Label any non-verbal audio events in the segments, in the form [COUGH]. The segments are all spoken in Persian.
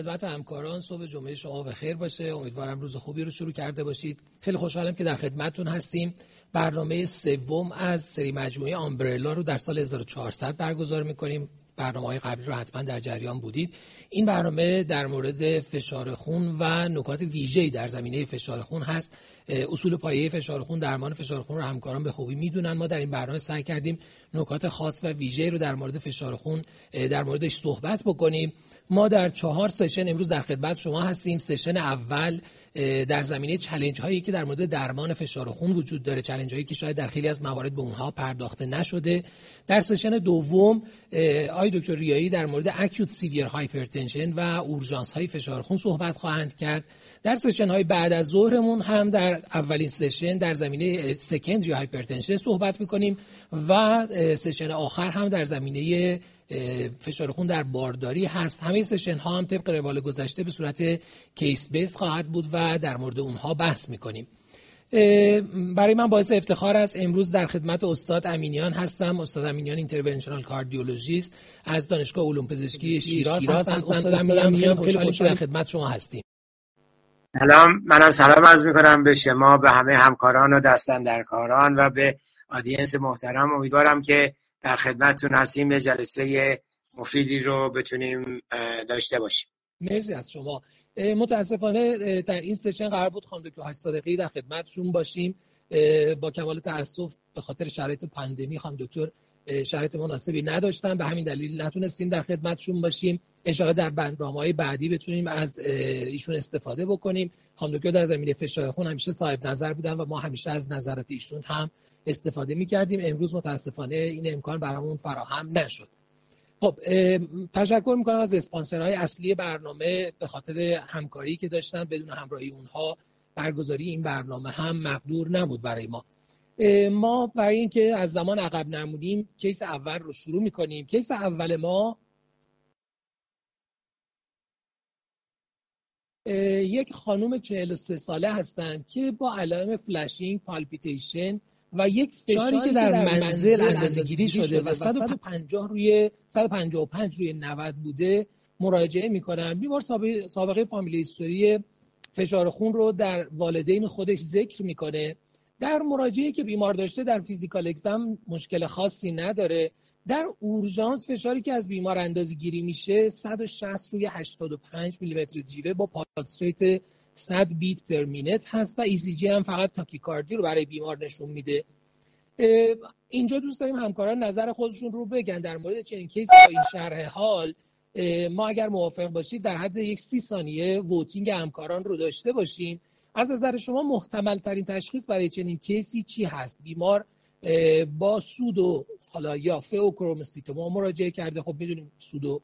خدمت همکاران صبح جمعه شما بخیر باشه. امیدوارم روز خوبی رو شروع کرده باشید. خیلی خوشحالم که در خدمتتون هستیم. برنامه سوم از سری مجموعه آمبرلا رو در سال 1400 برگزار می‌کنیم. برنامه های قبلی رو حتما در جریان بودید. این برنامه در مورد فشار خون و نکات ویژه‌ای در زمینه فشار خون هست. اصول پایه فشار خون درمان فشار خون رو همکاران به خوبی می‌دونن. ما در این برنامه سعی کردیم نکات خاص و ویژه‌ای رو در مورد فشار خون در موردش صحبت بکنیم. ما در چهار session امروز در خدمت شما هستیم. session اول در زمینه challenge هایی که در مورد درمان فشار خون وجود داره challenge هایی که شاید در خیلی از موارد به اونها پرداخته نشده. در session دوم آقای دکتر ریایی در مورد acute severe hypertension و اورژانس های فشار خون صحبت خواهند کرد. در session های بعد از ظهرمون هم در اولین session در زمینه secondary hypertension صحبت می‌کنیم و session آخر هم در زمینه فشار خون در بارداری هست. همه session ها هم طبق روال گذشته به صورت case base خواهد بود و در مورد اونها بحث می‌کنیم. برای من باعث افتخار است. امروز در خدمت استاد امینیان هستم. استاد امینیان interventional cardiologist از دانشگاه علوم پزشکی شیراز, شیراز هستند استاد امینیان خیلی خوشحالیم که در خدمت شما هستیم. سلام. منم سلام عرض می‌کنم به شما به همه همکاران و دست اندرکاران و به آدینس محترم. امیدوارم که در خدمتتون هستیم. یه جلسه مفیدی رو بتونیم داشته باشیم. مرسی از شما. متاسفانه در این سشن قرار بود خانم دکتر حاج صادقی در خدمتشون باشیم. با کمال تاسف به خاطر شرایط پندمی خانم دکتر شرایط مناسبی نداشتن. به همین دلیل نتونستیم در خدمتشون باشیم. انشاءالله در برنامه‌های بعدی بتونیم از ایشون استفاده بکنیم. خانم دکتر در زمینه فشار خون همیشه صاحب نظر بودن و ما همیشه از نظرات ایشون هم استفاده می کردیم امروز متاسفانه این امکان برامون فراهم نشد. خب تشکر می‌کنم از اسپانسرهای اصلی برنامه به خاطر همکاری که داشتن. بدون همراهی اونها برگزاری این برنامه هم مقدور نبود برای ما. ما برای اینکه از زمان عقب نمونیم case اول رو شروع می‌کنیم. case اول ما یک خانم 43 ساله هستند که با علائم flushing palpitation و یک فشاری که در منزل اندازه‌گیری شده و 150 روی 155 روی 90 بوده مراجعه می‌کنن بیمار سابقه فامیلی هیستوری فشار خون رو در والدین خودش ذکر می‌کنه. در مراجعه که بیمار داشته در فیزیکال اگزم مشکل خاصی نداره. در اورژانس فشاری که از بیمار اندازه گیری میشه 160 روی 85 میلیمتر جیوه با پالس ریت 100 beat per minute هست و ECG هم فقط تاکیکاردی رو برای بیمار نشون میده. اینجا دوست داریم همکاران نظر خودشون رو بگن در مورد چنین case ی با این شرح حال. ما اگر موافق باشید در حد یک سی ثانیه voting همکاران رو داشته باشیم. از نظر شما محتمل ترین تشخیص برای چنین case ی چی هست؟ بیمار با pseudo حالا یا pheochromocytoma مراجعه کرده. خب می‌دونیم pseudo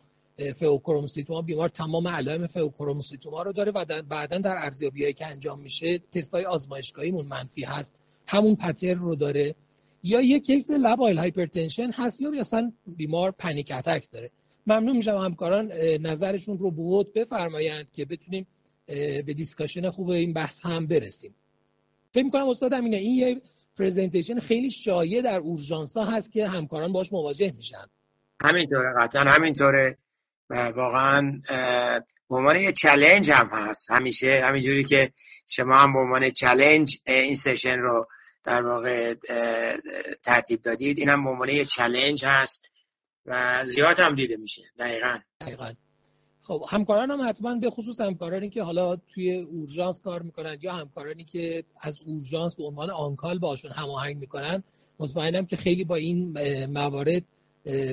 pheochromocytoma بیمار تمام علائم pheochromocytoma رو داره و بعدا در ارزیابیایی که انجام میشه تستای آزمایشگاهیمون منفی هست. همون pattern رو داره. یا یک case labile hypertension هست یا اصلا بیمار panic attack داره. ممنون میشم همکاران. نظرشون رو زود بفرمایند که بتونیم به discussion خوب این بحث هم برسیم. فکر می‌کنم استاد امینیان این یه presentation خیلی شایع در اورژانس هست که همکاران باش مواجه میشن. همینطوره قطعا همینطوره. واقعا به عنوان یه challenge هم هست. همیشه همینجوری که شما هم به عنوان challenge این session رو در واقع ترتیب دادید. این هم به عنوان یه challenge هست و زیاد هم دیده میشه. دقیقا. دقیقا. خب همکاران هم حتما به خصوص همکارانی که حالا توی اورژانس کار می‌کنن یا همکارانی که از اورژانس به عنوان on call باشون هماهنگ می‌کنن مطمئنم که خیلی با این موارد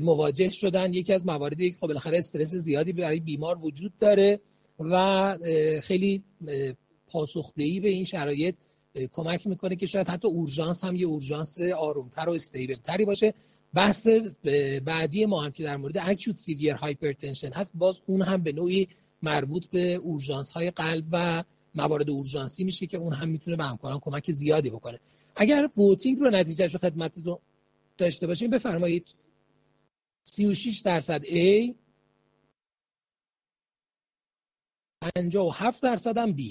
مواجه شدن. یکی از مواردی که خب بالاخره استرس زیادی برای بیمار وجود داره و خیلی پاسخدهی به این شرایط کمک می‌کنه که شاید حتی اورژانس هم یه اورژانس آرومتر و stable تری باشه. بحث بعدی ما هم که در مورد acute severe hypertension هست باز اون هم به نوعی مربوط به اورژانس های قلب و موارد اورژانسی میشه که اون هم می‌تونه به همکاران کمک زیادی بکنه. اگر voting رو نتیجهش رو خدمت داشته باشیم بفرمایید. 36 درصد A 57 درصد هم B.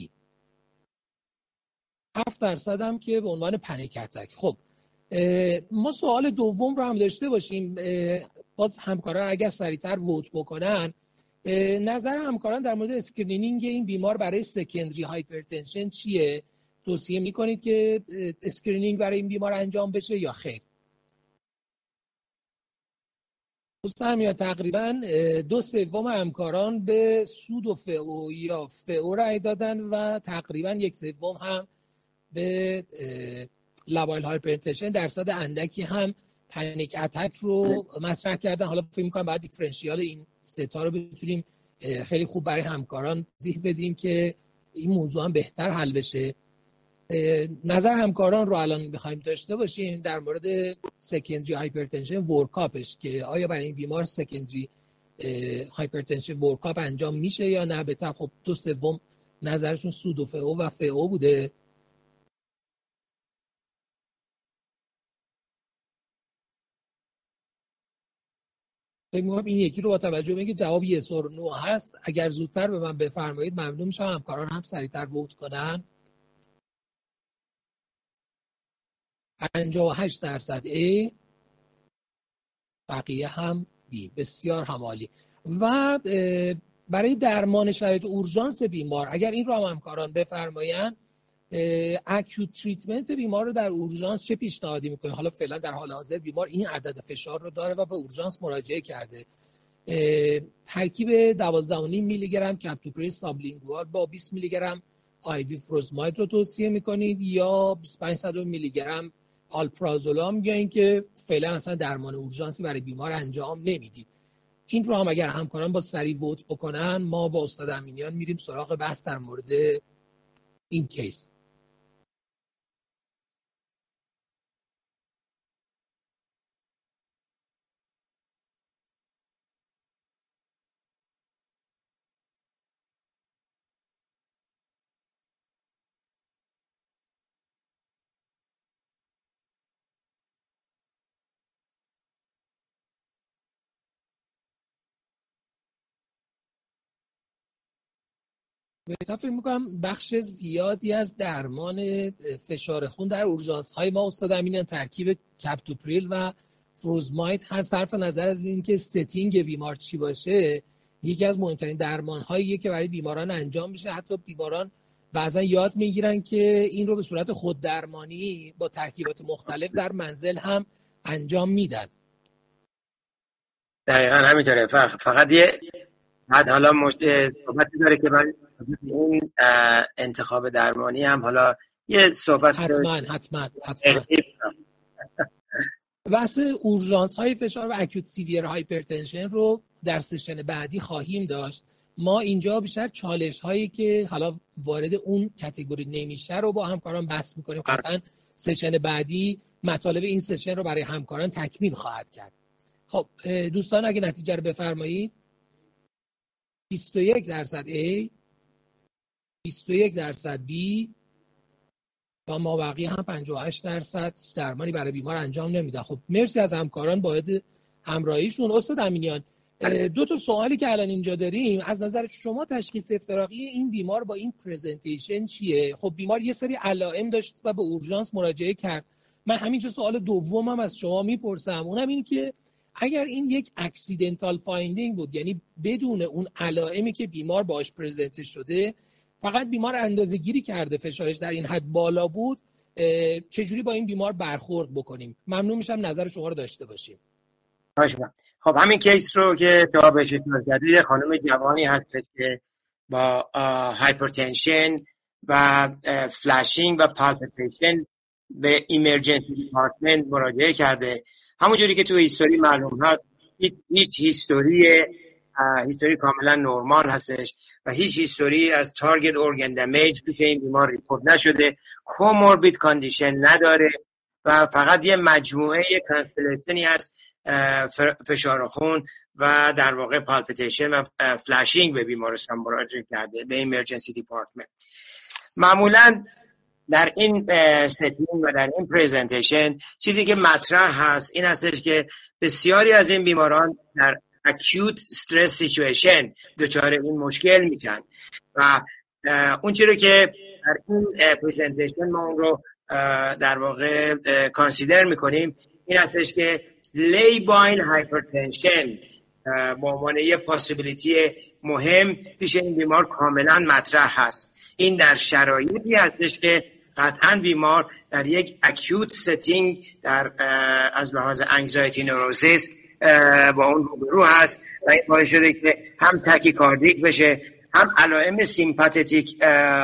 7 درصد هم که به عنوان panic attack خب ما سوال دوم رو هم داشته باشیم. باز همکاران اگر سریعتر vote بکنن نظر همکاران در مورد screening این بیمار برای secondary hypertension چیه؟ توصیه می‌کنید که screening برای این بیمار انجام بشه یا خیر؟ دوستان یا تقریبا دو سوم همکاران به pseudo pheo یا pheo دادن و تقریبا یک سوم هم به labile hypertension درصد اندکی هم panic attack رو مطرح کردن. حالا فکر می‌کنم بعد differential این ستا رو بتونیم خیلی خوب برای همکاران توضیح بدیم که این موضوع هم بهتر حل بشه. نظر همکاران رو الان می‌خوایم داشته باشیم در مورد secondary hypertension workup ش که آیا برای این بیمار secondary hypertension workup انجام میشه یا نه؟ بهتر خب دو سوم نظرشون pseudo pheo و pheo بوده. فکر این یکی رو با توجه به جواب یه سر نو هست اگر زودتر به من بفرمایید ممنون میشم. همکاران هم سریعتر ووت کنن. 58 درصد A بقیه هم B بسیار همالی. و برای درمان شرایط اورژانس بیمار اگر این رو هم همکاران بفرمایند اکیوت تریتمنت بیمار رو در اورژانس چه پیشنهادی می‌کنه حالا فعلا در حال حاضر بیمار این عدد فشار رو داره و به اورژانس مراجعه کرده. ترکیب 12.5 میلی گرم captopril sublingual با 20 میلی گرم IV furosemide رو توصیه می‌کنید یا 2500 میلی گرم alprazolam یا اینکه فعلا اصلا درمان اورژانسی برای بیمار انجام نمی‌دید. این رو هم اگر همکاران باز سریع vote بکنن ما با استاد امینیان میریم سراغ بحث در مورد این case. بهتر فکر می‌کنم بخش زیادی از درمان فشار خون در اورژانس های ما استاد امین ترکیب کپتوپریل و فروزماید هست. صرف نظر از اینکه setting بیمار چی باشه یکی از مهمترین درمان هایی که برای بیماران انجام میشه. حتی بیماران بعضا یاد می‌گیرن که این رو به صورت خود درمانی با ترکیبات مختلف در منزل هم انجام میدن. دقیقا همینطوره. فقط یه بعد حالا مش... صحبتی داره که من این انتخاب درمانی هم حالا یه صحبت حتما حتما حتما. بحث اورژانس های فشار و acute severe hypertension رو در session بعدی خواهیم داشت. ما اینجا بیشتر چالش هایی که حالا وارد اون category نمیشه رو با همکاران بحث می‌کنیم. قطعا session بعدی مطالب این session رو برای همکاران تکمیل خواهد کرد. خب دوستان اگه نتیجه رو بفرمایید. 21 درصد A. 21 درصد B و ما بقیه هم 58 درصد درمانی برای بیمار انجام نمیده خب مرسی از همکاران باید همراهیشون. استاد امینیان دو تا سوالی که الان اینجا داریم از نظر شما تشخیص افتراقی این بیمار با این پرزنتیشن چیه؟ خب بیمار یه سری علائم داشت و به اورژانس مراجعه کرد. من همینجا سوال دومم از شما می‌پرسم. اونم این که اگر این یک accidental finding بود یعنی بدون اون علائمی که بیمار باش present شده فقط بیمار اندازه گیری کرده فشارش در این حد بالا بود چجوری با این بیمار برخورد بکنیم؟ ممنون میشم نظر شما رو داشته باشیم. خب همین case رو که شما بهش اشاره خانم جوانی هستش که با hypertension و flushing و palpitation به emergency department مراجعه کرده. همونجوری که تو history معلوم هست هیچ history history کاملا نرمال هستش و هیچ history از target organ damage که این بیمار report نشده comorbid condition نداره و فقط یه مجموعه constellation ی هست فشار خون و در واقع palpitation و flushing به بیمارستان مراجعه کرده به emergency department معمولا در این setting و در این presentation چیزی که مطرح هست این هستش که بسیاری از این بیماران در acute stress situation دچار این مشکل میشن. و اون چیزی که در این presentation ما اون رو در واقع consider می‌کنیم این هستش که labile hypertension با عنوان یه possibility مهم پیش این بیمار کاملا مطرح هست. این در شرایطی هستش که قطعا بیمار در یک acute setting در از لحاظ anxiety neurosis با اون روبرو هست و این باعث شده که هم tachycardic بشه هم علائم sympathetic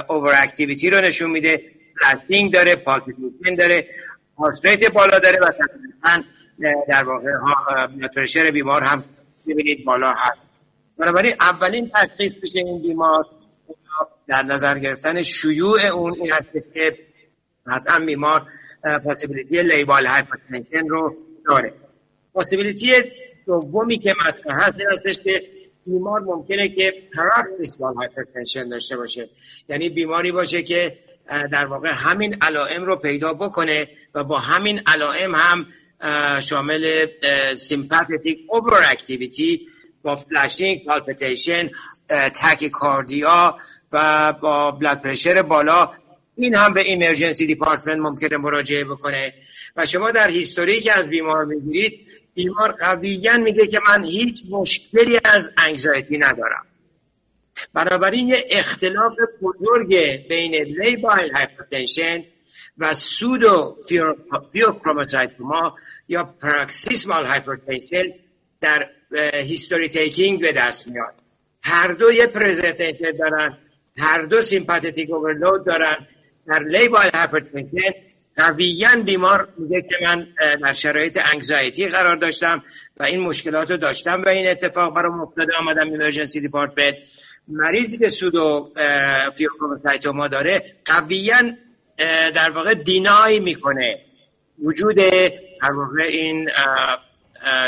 overactivity رو نشون میده. flushing داره palpitation داره heart بالا داره و در واقع pressure بیمار هم می‌بینید بالا هست. بنابراین اولین تشخیص بشه این بیمار در نظر گرفتن شیوع اون این هست که حتما بیمار possibility labile hypertension رو داره. possibility دومی که مطرح هست این هستش که بیمار ممکنه که paroxysmal hypertension داشته باشه. یعنی بیماری باشه که در واقع همین علائم رو پیدا بکنه و با همین علائم هم شامل sympathetic overactivity با flushing palpitation cardia و با blood pressure بالا این هم به emergency department ممکنه مراجعه بکنه. و شما در history که از بیمار می‌گیرید بیمار قویا میگه که من هیچ مشکلی از anxiety ندارم. بنابراین یه اختلاف بزرگ بین labile hypertension و pseudopheochromocytoma یا paroxysmal hypertension در history taking به دست میاد. هر دو یه presentation دارن هر دو sympathetic overload دارن. در labile hypertension قویا بیمار میگه که من در شرایط anxiety قرار داشتم و این مشکلات رو داشتم و این اتفاق برام افتاده. آمدم emergency department مریضی که pseudopheochromocytoma داره قویا در واقع deny می‌کنه وجود در واقع این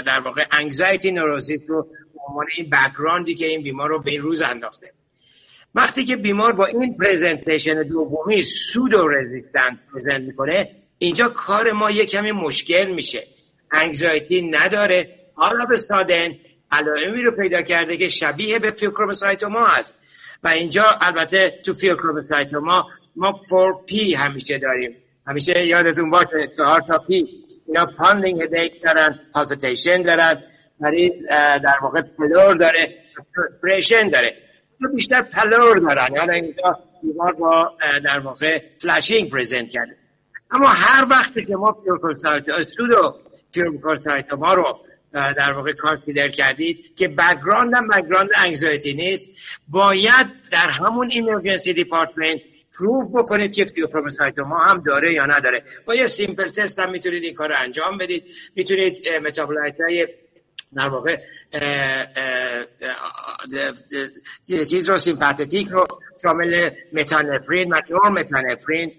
در واقع anxiety neurosis رو به عنوان این background ی که این بیمار رو به روز انداخته. وقتی که بیمار با این presentation دومی pseudo resistant present می‌کنه اینجا کار ما یه کمی مشکل میشه. anxiety نداره. حالا به sudden علائمی رو پیدا کرده که شبیه به pheochromocytoma هست. و اینجا البته تو pheochromocytoma ما 4P همیشه داریم. همیشه یادتون باشه چهار تا P اینا pounding headache دارن palpitation دارن. مریض در واقع pallor داره perspiration داره. بیشتر pallor دارن. یعنی اینجا بیمار با در واقع flushing present کرده. اما هر وقت که ما pseudo ما رو در واقع consider کردید که background هم background anxiety نیست باید در همون emergency department prove بکنید که ما هم داره یا نداره. با یه simple test هم می‌تونید این کار رو انجام بدید. می‌تونید metabolite های در واقع چیز رو sympathetic رو شامل metanephrine و normetanephrine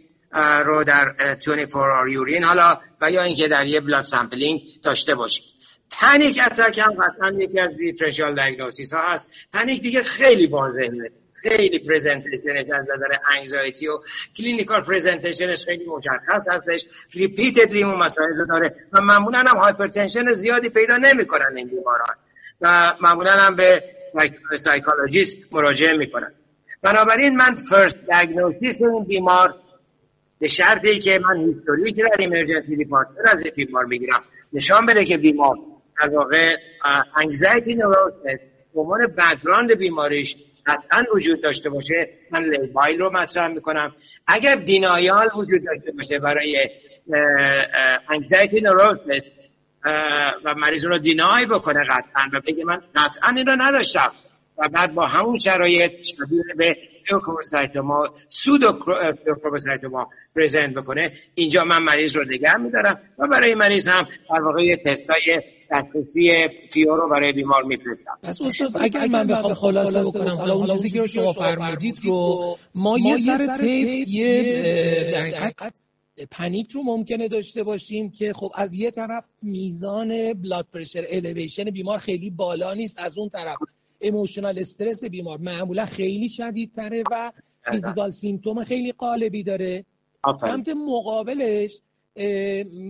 رو در 24 hour urine حالا و یا اینکه در یه blood sampling داشته باشید panic attack هم قطعا یکی از differential diagnosis ها هست. panic دیگه خیلی واضحه خیلی presentation ش از نظر anxiety و clinical presentation ش خیلی مشخص هستش. repeatedly اون مسائل داره. و معمولا هم hypertension زیادی پیدا نمی‌کنن این بیماران. و معمولا هم به psychologist مراجعه می‌کنن. بنابراین من first diagnosis اون بیمار به شرطی که من history که در emergency department از بیمار بگیرم نشان بده که بیمار در واقع anxiety neurosis به عنوان background بیماریش قطعا وجود داشته باشه. من labile رو مطرح می‌کنم. اگر denial وجود داشته باشه برای anxiety neurosis و مریض رو deny بکنه قطعا و بگه من قطعا این رو نداشتم. و بعد با همون شرایط شبیه به pheochromocytoma pseudopheochromocytoma present بکنه. اینجا من مریض رو نگه میدارم و برای مریض هم در واقع تستای دسترسی pheo رو برای بیمار میفرستم. پس استاد اگر من بخوام خلاصه بکنم حالا اون چیزی که شما فرمودید رو ما یه سر طیف یه در حقیقت panic رو ممکنه داشته باشیم که خب از یه طرف میزان blood pressure elevation بیمار خیلی بالا نیست از اون طرف emotional stress بیمار معمولا خیلی شدیدتره و physical symptom خیلی غالبی داره. سمت مقابلش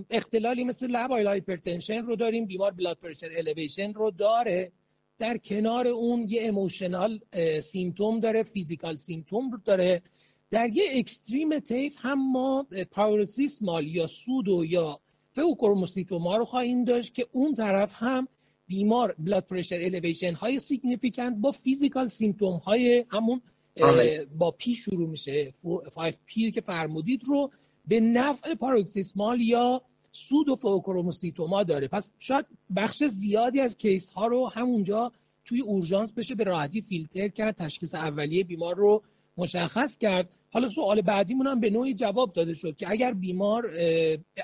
اختلالی مثل labile hypertension رو داریم بیمار blood pressure elevation رو داره. در کنار اون یه emotional symptom داره physical symptom رو داره. در یه extreme طیف هم ما paroxysmal یا pseudo یا pheochromocytoma رو خواهیم داشت که اون طرف هم بیمار blood pressure elevation های significant با physical symptom های همون با P شروع میشه. 5 P که فرمودید رو به نفع paroxysmal یا pseudopheochromocytoma داره. پس شاید بخش زیادی از case ها رو همونجا توی اورژانس بشه به راحتی فیلتر کرد تشخیص اولیه بیمار رو مشخص کرد. حالا سوال بعدیمون هم به نوعی جواب داده شد که اگر بیمار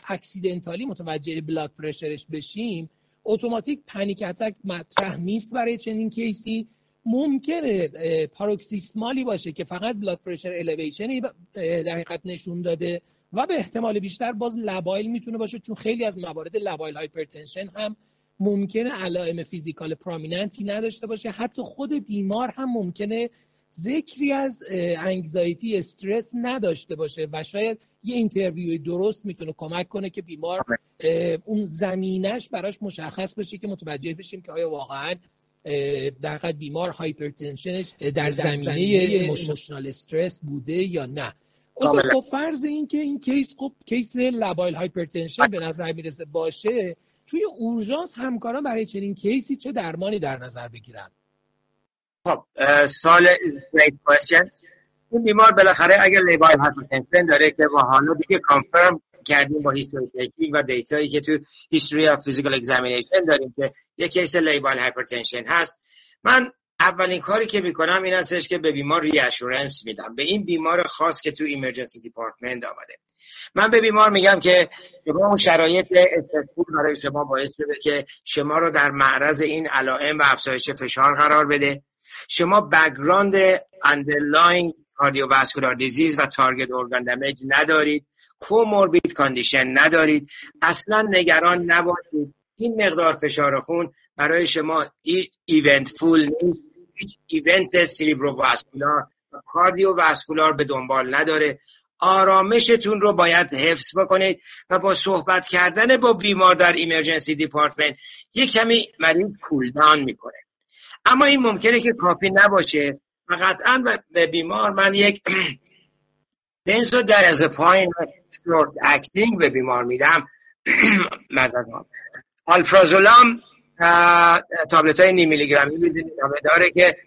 accidentally متوجه blood pressure ش بشیم اتوماتیک panic attack مطرح نیست برای چنین case ی. ممکنه paroxysmal ی باشه که فقط blood pressure elevation ی در حقیقت نشون داده و به احتمال بیشتر باز labile می‌تونه باشه چون خیلی از موارد labile hypertension هم ممکنه علائم physical prominent ی نداشته باشه. حتی خود بیمار هم ممکنه ذکری از anxiety استرس نداشته باشه و شاید یه interview درست می‌تونه کمک کنه که بیمار اون زمینش براش مشخص بشه که متوجه بشیم که آیا واقعا در حقیقت بیمار hypertension ش در زمینه emotional stress بوده یا نه. با فرض اینکه این case خب case labile hypertension به نظر می‌رسه باشه توی اورژانس همکاران برای چنین case ی چه درمانی در نظر بگیرن؟ خب سال question این بیمار بالاخره اگر labile hypertension داره که ما حالا دیگه confirm کردیم با history و data یی که تو history of physical examination داریم که یک case labile hypertension هست. من اولین کاری که می‌کنم این هستش که به بیمار reassurance میدم. به این بیمار خاص که تو emergency department آمده. من به بیمار میگم که شما اون شرایط stressful برای شما باعث شده که شما رو در معرض این علائم و افزایش فشار قرار بده. شما background underlying cardiovascular disease و target organ damage ندارید. comorbid condition ندارید. اصلا نگران نباشید. این مقدار فشار خون برای شما eventful نیست. هیچ event cerebrovascular و cardiovascular به دنبال نداره. آرامشتون رو باید حفظ بکنید و با صحبت کردن با بیمار در emergency department یک کمی مریض cool down می‌کنه. اما این ممکنه که کافی نباشه. و قطعا به بیمار من یک [CLEARS THROAT] benzodiazepine short acting به بیمار میدم. [CLEARS THROAT] مزدان alprazolam tablet های نیم میلی گرمی می‌دونید داره که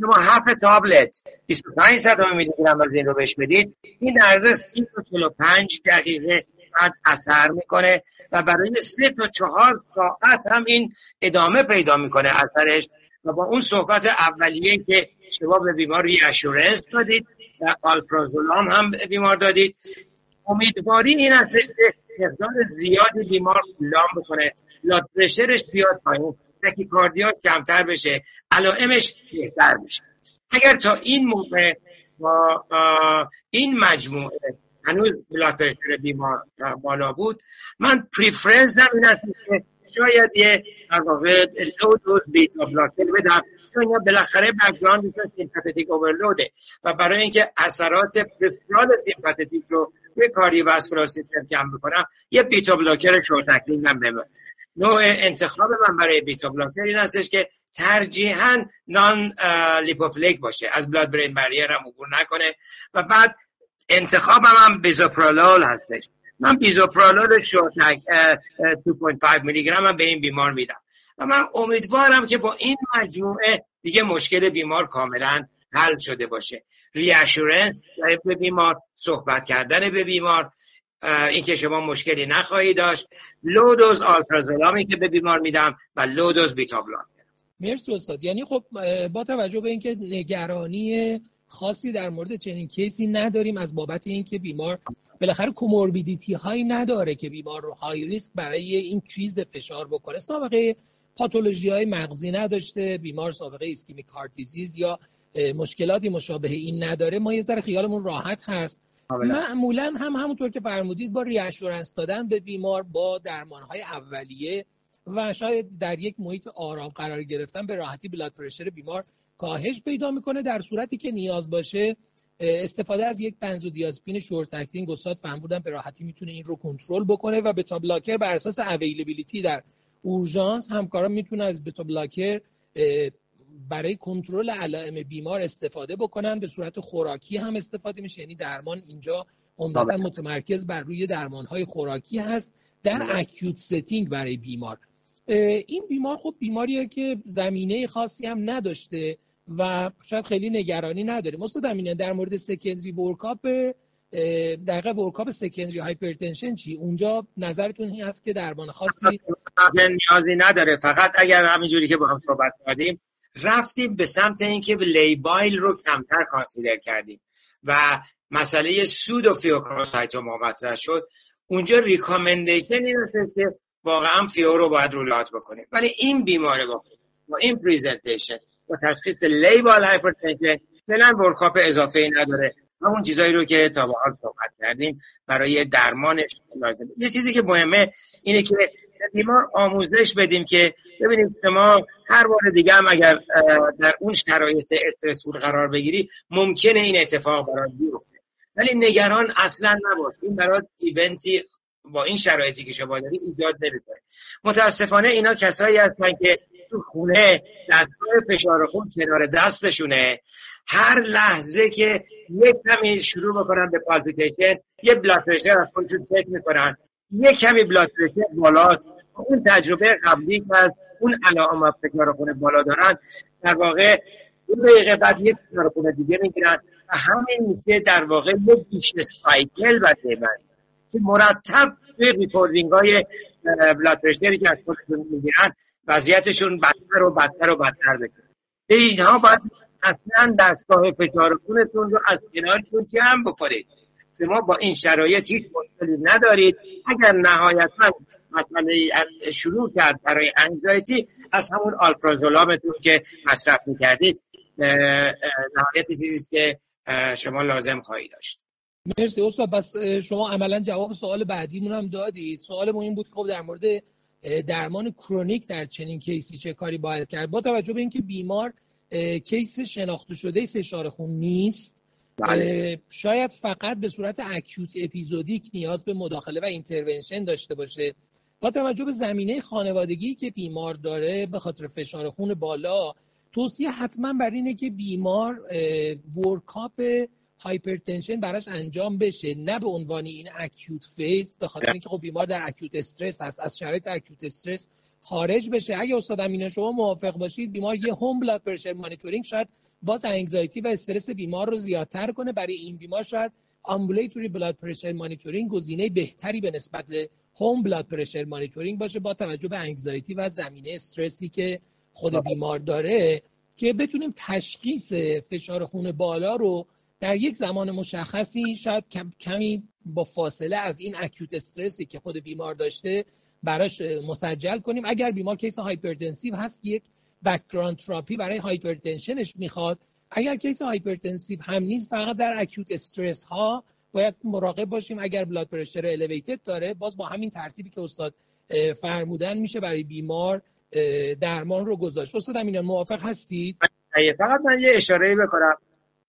شما half tablet 25 صدم میلی گرم از این رو بهش بدید. این در عرض 30 تا 45 دقیقه بعد اثر می‌کنه و برای سه تا چهار ساعت هم این ادامه پیدا می‌کنه اثرش. و با اون صحبت اولیه که شما به بیمار اشورنس دادید و آلپرازولام هم به بیمار دادید امیدواری این است که مقدار زیادی بیمار لام بکنه بلاد پرشرش بیاد پایین کاردیات کمتر بشه علائمش بهتر بشه. اگر تا این موقع با این مجموعه هنوز blood بیمار بالا بود من preference این است که شاید یه در واقع low dose beta blocker بدم چون اینا بالاخره background شون sympathetic overload ه و برای اینکه اثرات peripheral sympathetic رو به cardiovascular system کم بکنم یه beta blocker short acting هم ببرم نوع انتخاب من برای beta blocker این هستش که ترجیحاً non lipophilic باشه. از blood brain barrier هم نکنه. و بعد انتخابم هم bisoprolol هستش. من bisoprolol short act 2.5 میلی گرم به این بیمار میدم. و من امیدوارم که با این مجموعه دیگه مشکل بیمار کاملا حل شده باشه. reassurance به بیمار صحبت کردن به بیمار اینکه شما مشکلی نخواهی داشت. low dose آلپرازولامی که به بیمار میدم و low dose beta blocker مرسی استاد. یعنی خب با توجه به اینکه نگرانی خاصی در مورد چنین case ی نداریم از بابت اینکه بیمار بالاخره comorbidity هایی نداره که بیمار رو high risk برای این crisis فشار بکنه. سابقه pathology های مغزی نداشته بیمار سابقه ischemic heart disease یا مشکلاتی مشابه این نداره. ما یه ذره خیالمون راحت هست. معمولا هم همونطور که فرمودید با reassurance دادن به بیمار با درمانهای اولیه و شاید در یک محیط آرام قرار گرفتن به راحتی blood pressure بیمار کاهش پیدا می‌کنه در صورتی که نیاز باشه استفاده از یک بنزودیازپین short acting. استاد فرمودن به راحتی می‌تونه این رو کنترل بکنه و beta blocker بر اساس availability در اورژانس همکاران می‌تونه از beta blocker برای کنترل علائم بیمار استفاده بکنن. به صورت خوراکی هم استفاده میشه. یعنی درمان اینجا عمدتا بله. متمرکز بر روی درمان های خوراکی هست در acute بله. setting برای بیمار. این بیمار خب بیماریه که زمینه خاصی هم نداشته. و شاید خیلی نگرانی نداره. استاد امینه در مورد secondary workup دقیقه workup secondary hypertension چی؟ اونجا نظرتون این هست که درمان خاصی نیازی نداره. فقط اگر همینجوری که با هم صحبت کردیم رفتیم به سمت اینکه labile رو کمتر consider کردیم و مسئله pseudopheochromocytoma مطرح شد. اونجا recommendation این که واقعا pheo رو باید rule out بکنیم. ولی این بیماره با, با این presentation با تشخیص labile hypertension فعلا workup اضافه ای نداره. همون چیزایی رو که تا به حال صحبت کردیم برای درمانش لازم. یه چیزی که مهمه اینه که بیمار آموزش بدیم که ببینید شما هر بار دیگه هم اگر در اون شرایط استرسفول قرار بگیری ممکنه این اتفاق برای بیفته. ولی نگران اصلا نباش. این برای ایونتی با این شرایطی که شما داری ایجاد نمی‌کنه. متاسفانه اینا کسایی هستن که تو خونه. دستگاه فشار خون کنار دستشونه. هر لحظه که یک کمی شروع بکنن به پالپیتیشن یه بلاد پرشر از خودشون چک می‌کنن. یک کمی بلاد پرشر بالاست. اون تجربه قبلی که از اون علائم فشار خون بالا دارن در واقع دو دقیقه بعد یک فشار خون دیگه می‌گیرن و همین میشه در واقع یک vicious cycle بده من که مرتب توی recording های blood pressure ی که از خودشون می‌گیرن وضعیتشون بدتر و بدتر و بدتر بشه. اینها باید اصلا دستگاه فشار خونتون رو از کنارتون جمع بکنید. شما با این شرایط هیچ مشکلی ندارید. اگر نهایتا مسئله شروع کرد برای انگزایتی از همون آلپرازولامتون که مصرف می‌کردید نهایت چیزی که شما لازم خواهید داشت. مرسی استاد بس شما عملا جواب سوال بعدیمون هم دادید. سوال این بود خب در مورد درمان کرونیک در چنین کیسی چه کاری باید کرد با توجه به اینکه بیمار case شناخته شده فشار خون نیست بله. شاید فقط به صورت acute episodic نیاز به مداخله و intervention داشته باشه با توجه به زمینه خانوادگی که بیمار داره به خاطر فشار خون بالا توصیه حتما بر اینه که بیمار workup hypertension براش انجام بشه نه به عنوان این acute phase به خاطر اینکه خب بیمار در acute stress هست از شرایط acute stress خارج بشه. اگه استاد امینه شما موافق باشید بیمار یه home blood pressure monitoring شاید باز anxiety و استرس بیمار رو زیادتر کنه. برای این بیمار شاید ambulatory blood pressure monitoring گزینه بهتری به نسبت home blood pressure monitoring باشه با توجه به anxiety و زمینه استرسی که خود بیمار داره که بتونیم تشخیص فشار خون بالا رو در یک زمان مشخصی شاید کمی با فاصله از این acute استرسی که خود بیمار داشته براش مسجل کنیم. اگر بیمار case hypertensive هست یک background therapy برای hypertension ش می‌خواد. اگر case hypertensive هم نیست فقط در acute stress ها باید مراقب باشیم. اگر blood pressure elevated داره باز با همین ترتیبی که استاد فرمودن میشه برای بیمار درمان رو گذاشت. استاد امینه موافق هستید؟ فقط من یه اشاره بکنم.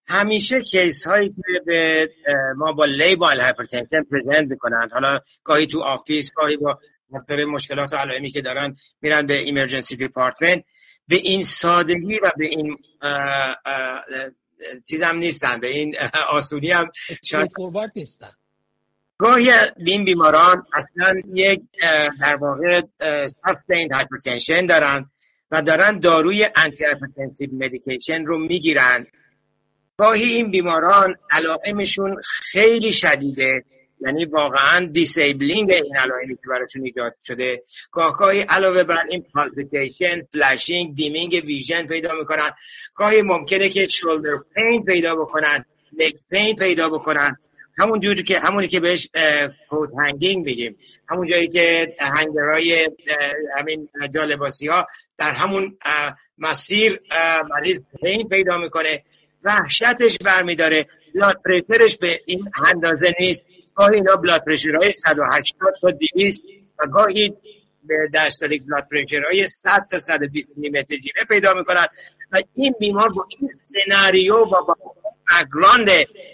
همیشه case هایی که به ما با labile hypertension present می‌کنن. حالا گاهی تو office گاهی با خاطر مشکلات و علائمی که دارن میرن به emergency department. به این سادگی و به این چیز هم نیستن. به این [LAUGHS] آسونی هم شاید نیستن. گاهی این بیماران اصلا یک در واقع sustained hypertension دارن و دارن داروی antihypertensive medication رو می‌گیرن. گاهی این بیماران علائمشون خیلی شدیده یعنی واقعا disabling این علائمی که براشون ایجاد شده. گاهی علاوه بر این palpitation flushing dimming vision پیدا می‌کنن. گاهی ممکنه که shoulder pain پیدا بکنن leg pain پیدا بکنن. همون جوری که همونی که بهش coat hanging بگیم همون جایی که hanger های همین جالباسی ها در همون مسیر مریض pain پیدا می‌کنه. وحشتش برمیداره. blood pressure ش به این اندازه نیست. گاهی اینا blood pressure های 180 تا 200 و گاهی به diastolic blood pressure های 100 تا 120 میلیمتر جیوه پیدا می‌کنن. و این بیمار با این سناریو و با background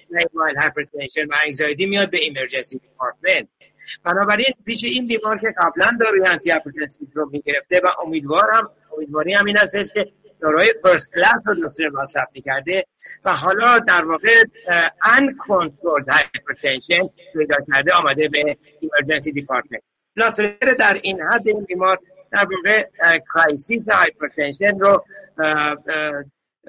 labile hypertension و anxiety میاد به emergency department بنابراین پیش این بیمار که قبلا داروی آنتی هایپرتنسیو رو می‌گرفته و امیدوارم امیدواری هم این است که داروی فرست کلاس رو دوسری مصرف می‌کرده و حالا در واقع ان کنترل هایپرتنشن پیدا کرده آمده به ایمرجنسی دیپارتمنت لاترر در این حد این بیمار در واقع کرایسیس هایپرتنشن رو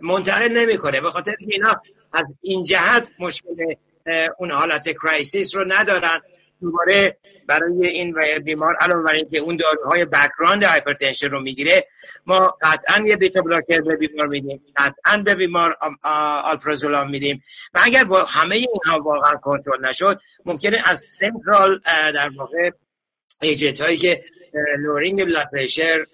منتقل نمی‌کنه. به خاطر اینا از این جهت مشکل اون حالت crisis رو ندارن. دوباره برای این بیمار علاوه بر اینکه اون داروهای background hypertension رو می‌گیره ما قطعا یه beta blocker به بیمار میدیم قطعا به بیمار آلپرازولام میدیم و اگر با همه اینها واقعا کنترل نشد ممکنه از central در واقع agent هایی که lowering blood pressure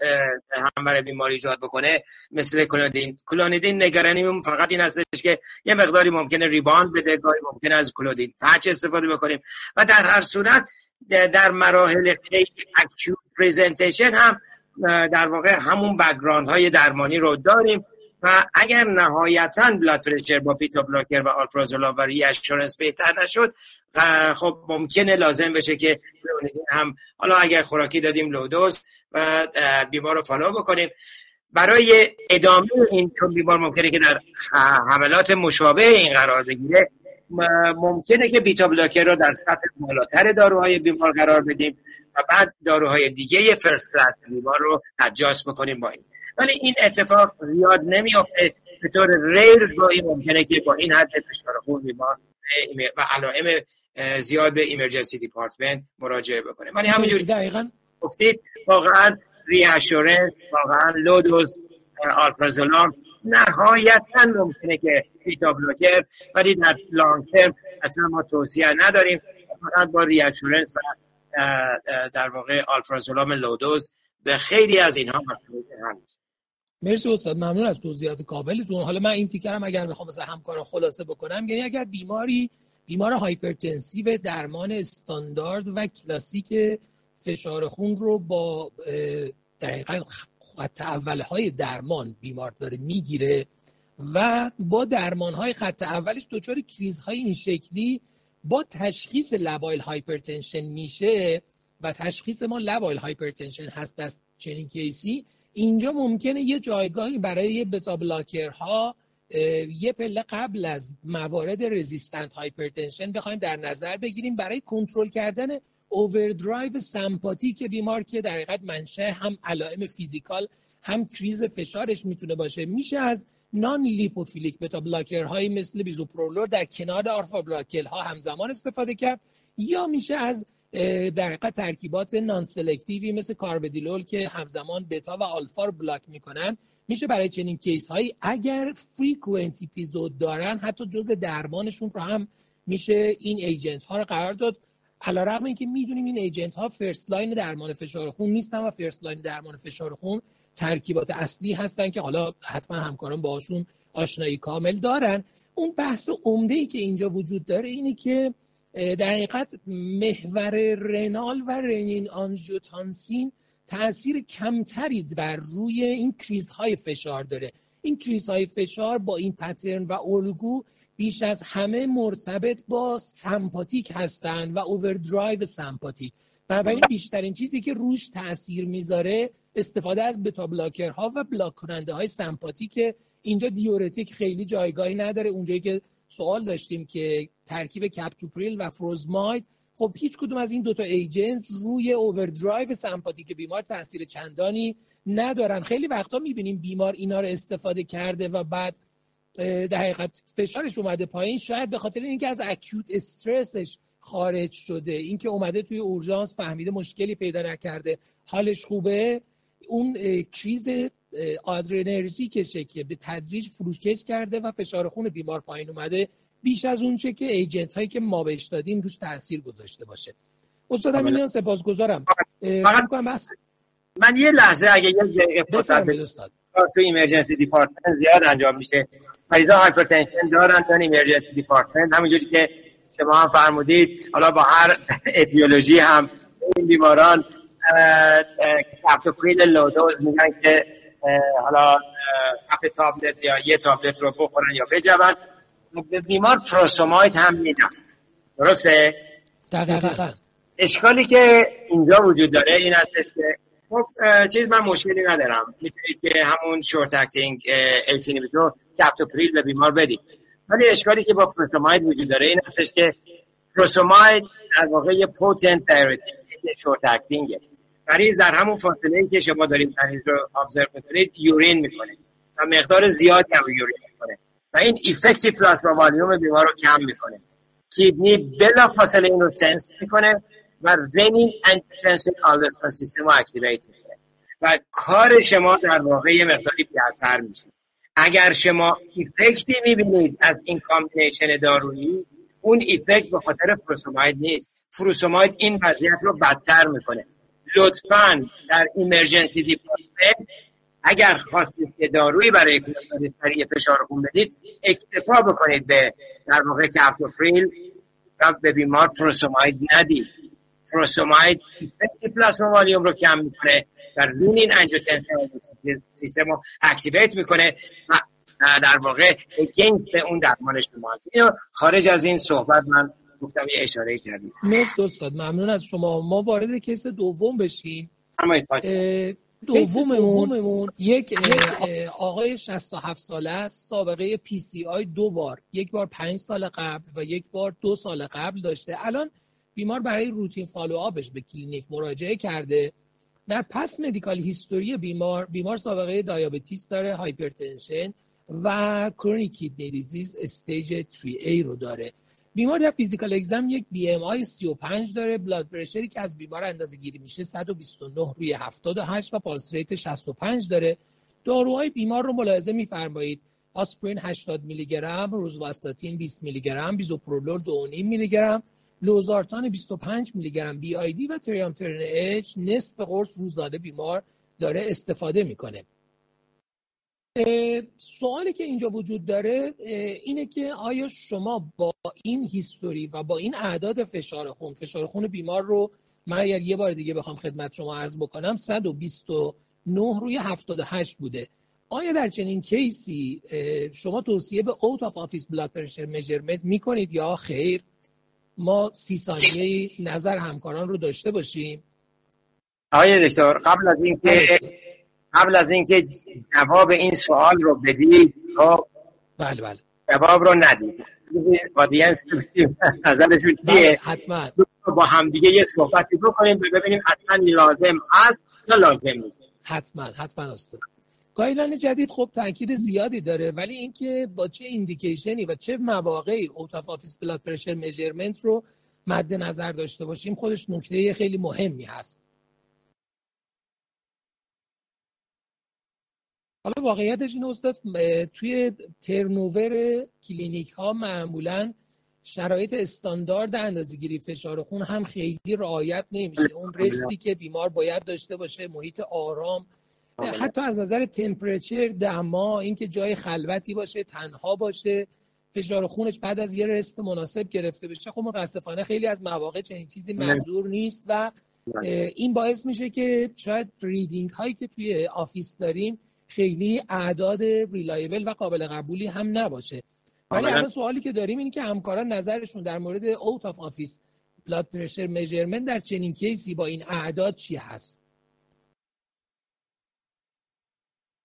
هم برای بیماری ایجاد بکنه مثل کلونیدین. کلونیدین نگرانیمون فقط این هستش که یه مقداری ممکنه rebound بده گاهی ممکنه از کلونیدین. patch استفاده بکنیم. و در هر صورت در مراحل خیلی acute presentation هم در واقع همون background های درمانی رو داریم. و اگر نهایتا blood pressure با beta blocker و آلپرازولام و ری بهتر نشد خب ممکنه لازم بشه که هم. حالا اگر خوراکی دادیم low dose و بیمار رو follow بکنیم. برای ادامه این چون بیمار ممکنه که در حملات مشابه این قرار بگیره ممکنه که beta blocker رو در سطح بالاتر داروهای بیمار قرار بدیم و بعد داروهای دیگه first class بیمار رو adjust بکنیم با این. ولی این اتفاق زیاد نمیافته. به طور rare گاهی ممکنه که با این حد فشار خون بیمار و علائم زیاد به emergency department مراجعه بکنه. ولی همینجوری دقیقاً. گفتید واقعا reassurance واقعا low dose آلپرازولام نهایتا ممکنه که beta blocker ولی در long term اصلا ما توصیه نداریم. فقط با reassurance در واقع آلپرازولام low dose به خیلی از اینها مسئولیت هست مرسی استاد ممنون از توضیحات کاملتون. حالا من این take home اگر بخوام مثلا همکارا خلاصه بکنم یعنی اگر بیماری بیمار hypertensive درمان استاندارد و کلاسیک فشار خون رو با دقیقا خط اول های درمان بیمار داره می‌گیره و با درمان های خط اولش دچار کریز های این شکلی با تشخیص labile hypertension میشه و تشخیص ما labile hypertension هست از چنین case ی؟ اینجا ممکنه یه جایگاهی برای beta blocker ها یه پله قبل از موارد resistant hypertension بخوایم در نظر بگیریم برای کنترل کردن overdrive سمپاتیک بیمار که در حقیقت منشأ هم علائم physical هم کریز فشارش می‌تونه باشه. میشه از non-lipophilic beta blocker هایی مثل بیزوپرولول در کنار alpha blocker ها همزمان استفاده کرد یا میشه از در حقیقت ترکیبات non-selective ی مثل کارودیلول که همزمان بتا و آلفا رو بلاک می‌کنن میشه برای چنین case هایی اگر frequent episode دارن حتی جز درمانشون رو هم میشه این agent ها رو قرار داد. علی‌رغم اینکه می‌دونیم این agent ها first line درمان فشار خون نیستن و first line درمان فشار خون ترکیبات اصلی هستن که حالا حتما همکاران باشون آشنایی کامل دارن. اون بحث عمده ای که اینجا وجود داره اینه که در حقیقت محور renal و رنین آنژیوتانسین تاثیر کمتری بر روی این کریزهای فشار داره. این کریزهای فشار با این pattern و الگو بیش از همه مرتبط با سمپاتیک هستند و overdrive سمپاتیک. بنابراین بیشترین چیزی که روش تاثیر می‌ذاره استفاده از beta blocker ها و بلاک کننده های سمپاتیک اینجا دیورتیک خیلی جایگاهی نداره. اونجایی که سوال داشتیم که ترکیب کپتوپریل و فروزماید خب هیچ کدوم از این دوتا agent روی overdrive سمپاتیک بیمار تاثیر چندانی ندارن. خیلی وقتا می‌بینیم بیمار اینا رو استفاده کرده و بعد در حقیقت فشارش اومده پایین. شاید به خاطر اینکه از اکیوت استرسش خارج شده اینکه اومده توی اورژانس فهمیده مشکلی پیدا نکرده حالش خوبه اون کریز آدرنرژیکشه که به تدریج فروکش کرده و فشار خون بیمار پایین اومده. بیش از اونچه که ایجنت هایی که ما بهش دادیم روش تاثیر گذاشته باشه. استاد امیلیان سپاسگزارم. فقط من یه لحظه اگه یه دقیقه استاد. تو emergency department زیاد انجام میشه. مریضا hypertension دارن در emergency department همونجوری که شما هم فرمودید حالا با هر etiology هم این بیماران کپتوپریل low dose میگن که حالا half tablet یا یه tablet رو بخورن یا بجون به بیمار فروسوماید هم میدن. درسته؟ دقیقا. اشکالی که اینجا وجود داره این هستش که خب چیز من مشکلی ندارم. می‌تونید که همون short acting ACE inhibitor کپتوپریل به بیمار بدید. ولی اشکالی که با فروسوماید وجود داره این هستش که فروسوماید در واقع یه potent short acting ه. مریض در همون فاصله ای که شما دارید مریض رو observe می‌کنید urine می‌کنه و مقدار زیادی هم urine می‌کنه. و این effective plasma volume بیمار رو کم می‌کنه. kidney بلافاصله این رو sense می‌کنه و renin angiotensin aldosterone system رو activate می‌کنه. و کار شما در واقع یه مقداری بی اثر میشه. اگر شما effect ی می‌بینید از این combination دارویی اون effect به خاطر فروسوماید نیست. فروسوماید این وضعیت رو بدتر می‌کنه. لطفا در emergency اگر خواستید که دارویی برای سریع فشار خون بدید اکتفا بکنید به در واقع کپتوپریل و به بیمار فروسوماید ندید. فروسوماید plasma volume رو کم می‌کنه و renin angiotensin system رو activate می‌کنه و در واقع against اون درمان شماست خارج از این صحبت من گفتم یه اشاره کردیم مرسی استاد ممنون از شما. ما وارد case دوم بشیم. دوممون. یک آقای 67 ساله است سابقه PCI دو بار. یک بار پنج سال قبل و یک بار دو سال قبل داشته. الان بیمار برای routine follow-up ش به کلینیک مراجعه کرده. در past medical history بیمار بیمار سابقه diabetes داره hypertension و chronic kidney disease stage 3A رو داره. بیمار در physical exam یک BMI 35 داره. blood pressure ی که از بیمار اندازه گیری میشه 129 روی 78 و pulse rate 65 داره. داروهای بیمار رو ملاحظه میفرمایید. آسپرین 80 میلی گرم روزواستاتین 20 میلی گرم بیزوپرولول 2.5 میلی گرم لوزارتان 25 میلی گرم BID و تریامترن H نصف قرص روزانه بیمار داره استفاده می‌کنه. سوالی که اینجا وجود داره اینه که آیا شما با این history و با این اعداد فشار خون فشار خون بیمار رو من اگر یه بار دیگه بخوام خدمت شما عرض بکنم 129 روی 78 بوده. آیا در چنین case ی شما توصیه به out of office blood pressure measurement می‌کنید یا خیر؟ ما سی ثانیه نظر همکاران رو داشته باشیم. آیا دکتر قبل از اینکه قبل از اینکه جواب این سوال رو بدید خب بله بله. جواب رو ندید audience [LAUGHS] نظرشون چیه؟ بله، حتما با همدیگه یه صحبتی بکنیم ببینیم حتما لازم هست یا لازم نیست. حتما حتما استاد. guideline جدید خب تاکید زیادی داره ولی اینکه با چه indication ی و چه مواقعی out of office blood pressure measurement رو مد نظر داشته باشیم خودش نکته خیلی مهمی هست. حالا واقعیتش این استاد توی ترنوور کلینیک ها معمولا شرایط استاندارد اندازه‌گیری فشار خون هم خیلی رعایت نمیشه. اون رسی که بیمار باید داشته باشه محیط آرام حتی از نظر تمپرچر دما اینکه جای خلوتی باشه تنها باشه فشار خونش بعد از یه rest مناسب گرفته بشه خب متاسفانه خیلی از مواقع چنین چیزی منظور نیست و این باعث میشه که شاید reading هایی که توی office داریم خیلی اعداد reliable و قابل قبولی هم نباشه. ولی الان سوالی که داریم اینه که همکاران نظرشون در مورد out of office blood pressure measurement در چنین case ی با این اعداد چی هست؟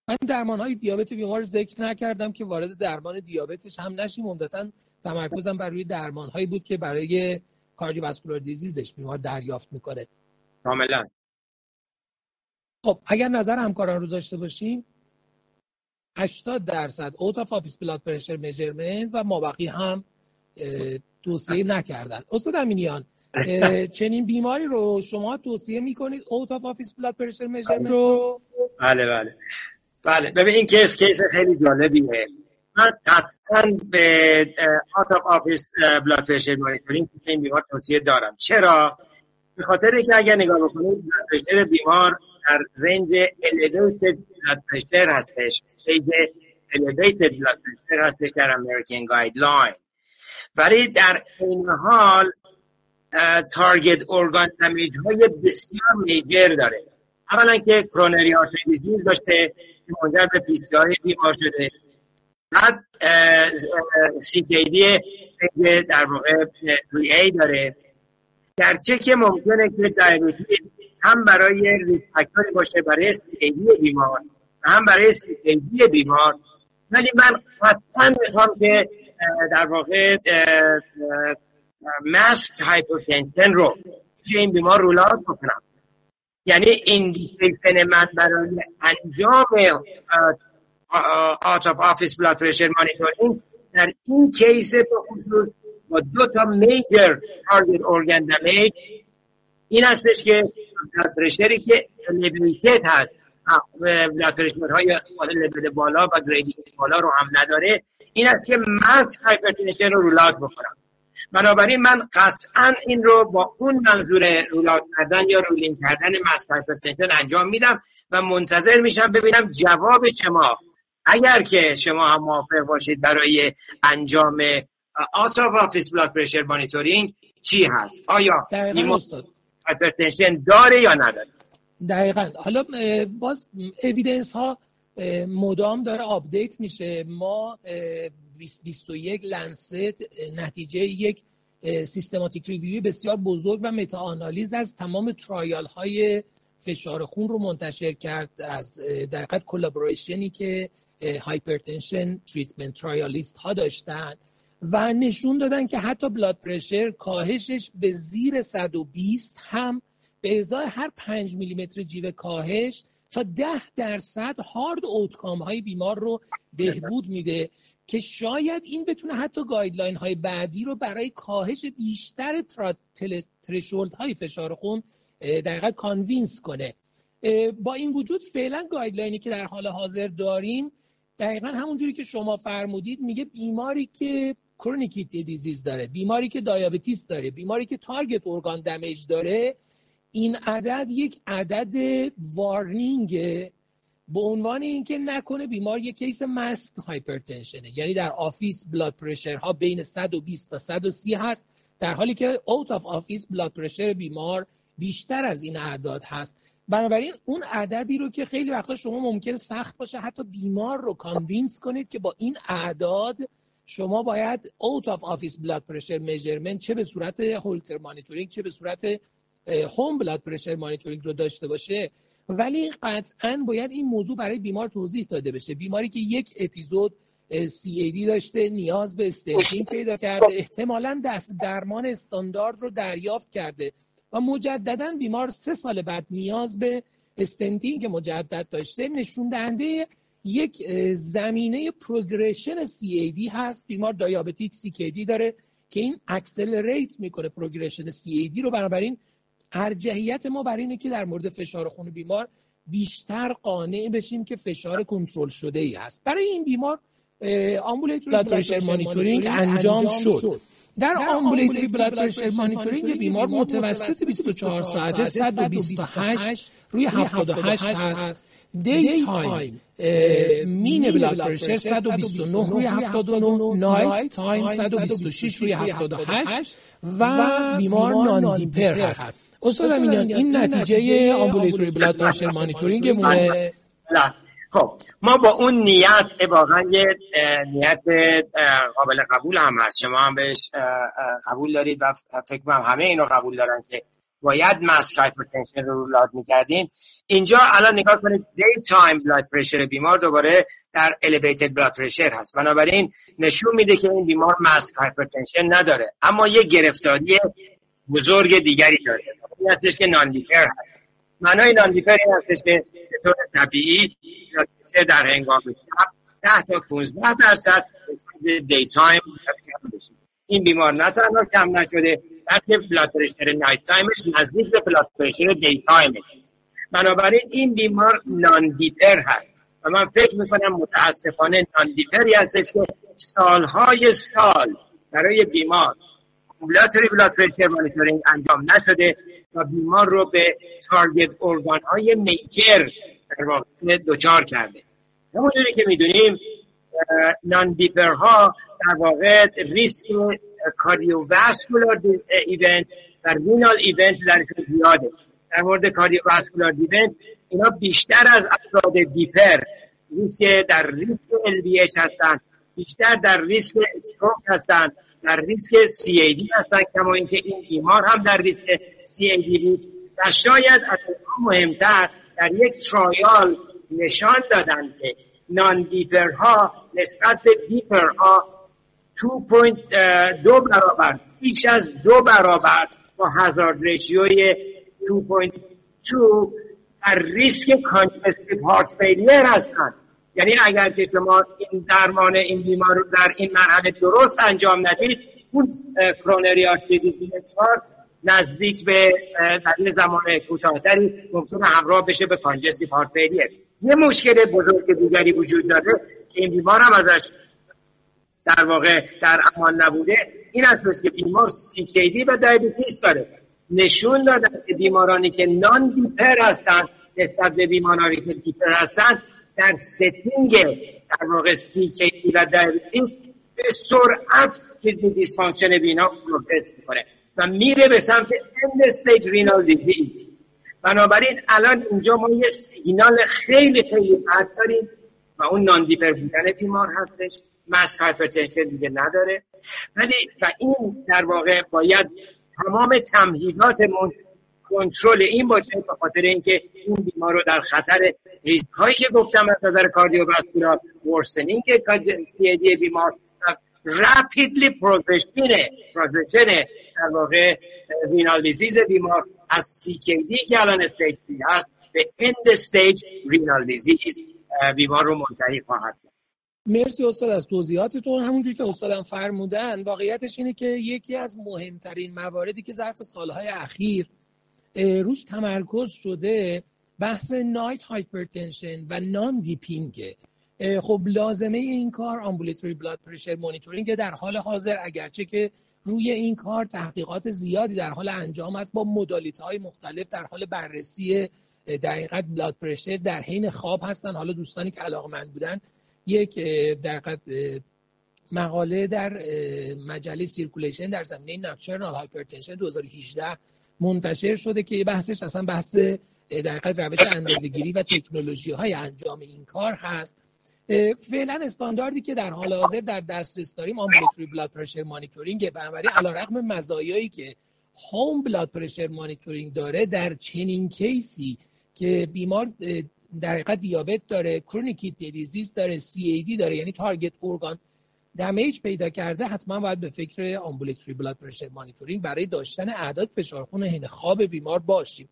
من درمان های دیابت بیمار ذکر نکردم که وارد درمان دیابتش هم نشیم. عمدتا تمرکزم بر روی درمان هایی بود که برای cardiovascular disease ش بیمار دریافت می‌کنه. کاملا. خب اگر نظر همکاران رو داشته باشیم 80 درصد out of office blood pressure measurement و مابقی هم توصیه نکردن. استاد امینیان چنین بیماری رو شما توصیه می‌کنید out of office blood pressure measurement رو؟ بله بله. بله. ببین این case case خیلی جالبیه. من قطعا به out of office blood pressure monitoring این بیمار توصیه دارم. چرا؟ به خاطر اینکه اگر نگاه بکنید blood pressure بیمار در range elevated blood pressure هستش. range elevated blood pressure هستش در American guideline. ولی در این حال target organ damage های بسیار major داره. اولا که کرونری آرتری دیزیز داشته که منجر به پی سی آی بیمار شده. بعد سی دی در واقع ری ای داره. گرچه که ممکنه که دیابتیس هم برای ریسپکتوری باشه برای سیدی بیمار و هم برای سیدی بیمار. ولی من قطعا می‌خوام که در واقع ماسک هایپوتنشن رو توی این بیمار rule out بکنم. یعنی indication من برای انجام out of office blood pressure monitoring در این case به با دو تا major target organ damage این هستش که pressure ی که elevated هست. pressure های level بالا و grade ی بالا رو هم نداره. این است که masked hypertension رو rule out بکنم بنابراین من قطعا این رو با اون منظور rule out کردن یا ruling کردن masked hypertension انجام میدم و منتظر میشم ببینم جواب شما. اگر که شما هم موافق باشید برای انجام out of office blood pressure monitoring چی هست؟ آیا hypertension داره یا نداره؟ دقیقا. حالا باز evidence ها مدام داره update میشه. ما 2021 Lancet نتیجه یک systematic review بسیار بزرگ و meta-analysis از تمام trial های فشار خون رو منتشر کرد از در حقیقت collaboration ی که hypertension treatment trialist ها داشتن. و نشون دادن که حتی blood pressure کاهشش به زیر 120 هم به ازای هر 5 میلیمتر جیوه کاهش تا 10 درصد hard outcome های بیمار رو بهبود میده که شاید این بتونه حتی guideline های بعدی رو برای کاهش بیشتر threshold های فشار خون دقیقا convince کنه. با این وجود فعلا guideline ی که در حال حاضر داریم دقیقا همونجوری که شما فرمودید میگه بیماری که chronic kidney disease داره بیماری که diabetes داره بیماری که target organ damage داره این عدد یک عدد warning به عنوان اینکه نکنه بیمار یک case masked hypertension ه. یعنی در office blood pressure ها بین 120 تا 130 هست در حالی که out of office blood pressure بیمار بیشتر از این اعداد هست. بنابراین اون عددی رو که خیلی وقتا شما ممکن سخت باشه حتی بیمار رو convince کنید که با این اعداد شما باید out of office blood pressure measurement چه به صورت Holter monitoring چه به صورت home blood pressure monitoring رو داشته باشه. ولی قطعا باید این موضوع برای بیمار توضیح داده بشه. بیماری که یک episode CAD داشته نیاز به stenting پیدا کرده احتمالا دست درمان استاندارد رو دریافت کرده و مجددا بیمار سه سال بعد نیاز به stenting مجدد داشته نشون دهنده یک زمینه progression CAD هست. بیمار diabetic CKD داره که این accelerate می‌کنه progression CAD رو. بنابراین ارجحیت ما بر اینه که در مورد فشار خون بیمار بیشتر قانع بشیم که فشار کنترل شده ای هست. برای این بیمار ambulatory monitoring انجام شد. در ambulatory blood pressure monitoring بیمار متوسط 24 ساعته 128 روی 78 هست. daytime mean blood pressure 129 روی 79 nighttime 126 روی 78 و بیمار non-dipper هست. استاد امینیان این نتیجه ambulatory blood pressure monitoring مونه. خب ما با اون نیت واقعا یه نیت قابل قبول هم هست. شما هم بهش قبول دارید و فکر کنم همه اینو قبول دارن که باید masked hypertension رو rule out می‌کردیم. اینجا الان نگاه کنید daytime blood pressure بیمار دوباره در elevated blood pressure هست. بنابراین نشون میده که این بیمار masked hypertension نداره. اما یه گرفتاری بزرگ دیگری داره. این هستش که non-dipper هست. معنای non-dipper این هستش که به طور طبیعی در هنگام شب 10 تا 15 درصد daytime این بیمار نه تنها کم نشده بلکه blood pressure nighttime ش نزدیک به blood pressure daytime بنابراین این بیمار non-dipper هست. و من فکر می‌کنم متاسفانه non-dipper ی هستش که سالهای سال برای بیمار ambulatory blood pressure انجام نشده. و بیمار رو به target organ های major در واقع دوچار کرده. همونجوری که می‌دونیم non-dipper ها در واقع ریسک cardiovascular event و renal event در زیاده. در مورد cardiovascular event اینا بیشتر از افراد dipper ریسک در ریسک LVH هستن بیشتر در ریسک stroke هستن. در ریسک CAD هستن کما اینکه این بیمار هم در ریسک CAD بود. و شاید از مهمتر در یک trial نشان دادن که non-dipper ها نسبت به dipper ها 2.2 برابر بیش از دو برابر با hazard ratio ی two در ریسک congestive heart failure هستن. یعنی اگر که شما این درمان این بیمار رو در این مرحله درست انجام ندید اون coronary artery disease نزدیک به در زمان کوتاهتری ممکنه همراه بشه به congestive heart یه مشکل بزرگ دیگری وجود داره که این بیمار هم ازش در واقع در امان نبوده این است که بیمار CKD و diabetes داره. نشون دادن که بیمارانی که non-dipper هستن نسبت به بیمارانی که dipper هستن در setting در واقع CKD و diabetes به سرعت که dysfunction renal progress می‌کنه و میره به سمت end stage renal disease بنابراین الان اینجا ما یه سیگنال خیلی خیلی بد داریم و اون نان دیپر بودن بیمار هستش. مسک هایپرتنشن دیگه نداره. ولی و این در واقع باید تمام تمهیداتمون کنترل این باشه به خاطر اینکه این بیمار رو در خطر ریسک که گفتم از نظر کاردیوواسکولار ورسنینگ دی بیمار رپیدلی پروگرشن پروگرشن در واقع رینال دیزیز بیمار از دی که الان stage هست به end stage renal disease بیمار رو منتهی خواهد مرسی استاد از توضیحاتتون. همونجوری که استادم فرمودن واقعیتش اینه که یکی از مهمترین مواردی که ظرف سالهای اخیر روش تمرکز شده بحث night hypertension و non-dipping ه خب لازمه این کار ambulatory blood pressure monitoring در حال حاضر اگرچه که روی این کار تحقیقات زیادی در حال انجام است با modality های مختلف در حال بررسی دقیقت blood pressure در حین خواب هستن. حالا دوستانی که علاقمند بودن یک در مقاله در مجله Circulation در زمینه nocturnal hypertension 2018 منتشر شده که بحثش اصلا بحث در روش اندازه‌گیری و تکنولوژی های انجام این کار هست. فعلا استانداردی که در حال حاضر در دسترس داریم ambulatory blood pressure monitoring بنابراین علیرغم مزایایی که home blood pressure monitoring داره در چنین case ی که بیمار در حقیقت دیابت داره chronic kidney disease داره CAD داره یعنی target organ damage پیدا کرده حتما باید به فکر ambulatory blood pressure monitoring برای داشتن اعداد فشار خون حین خواب بیمار باشیم.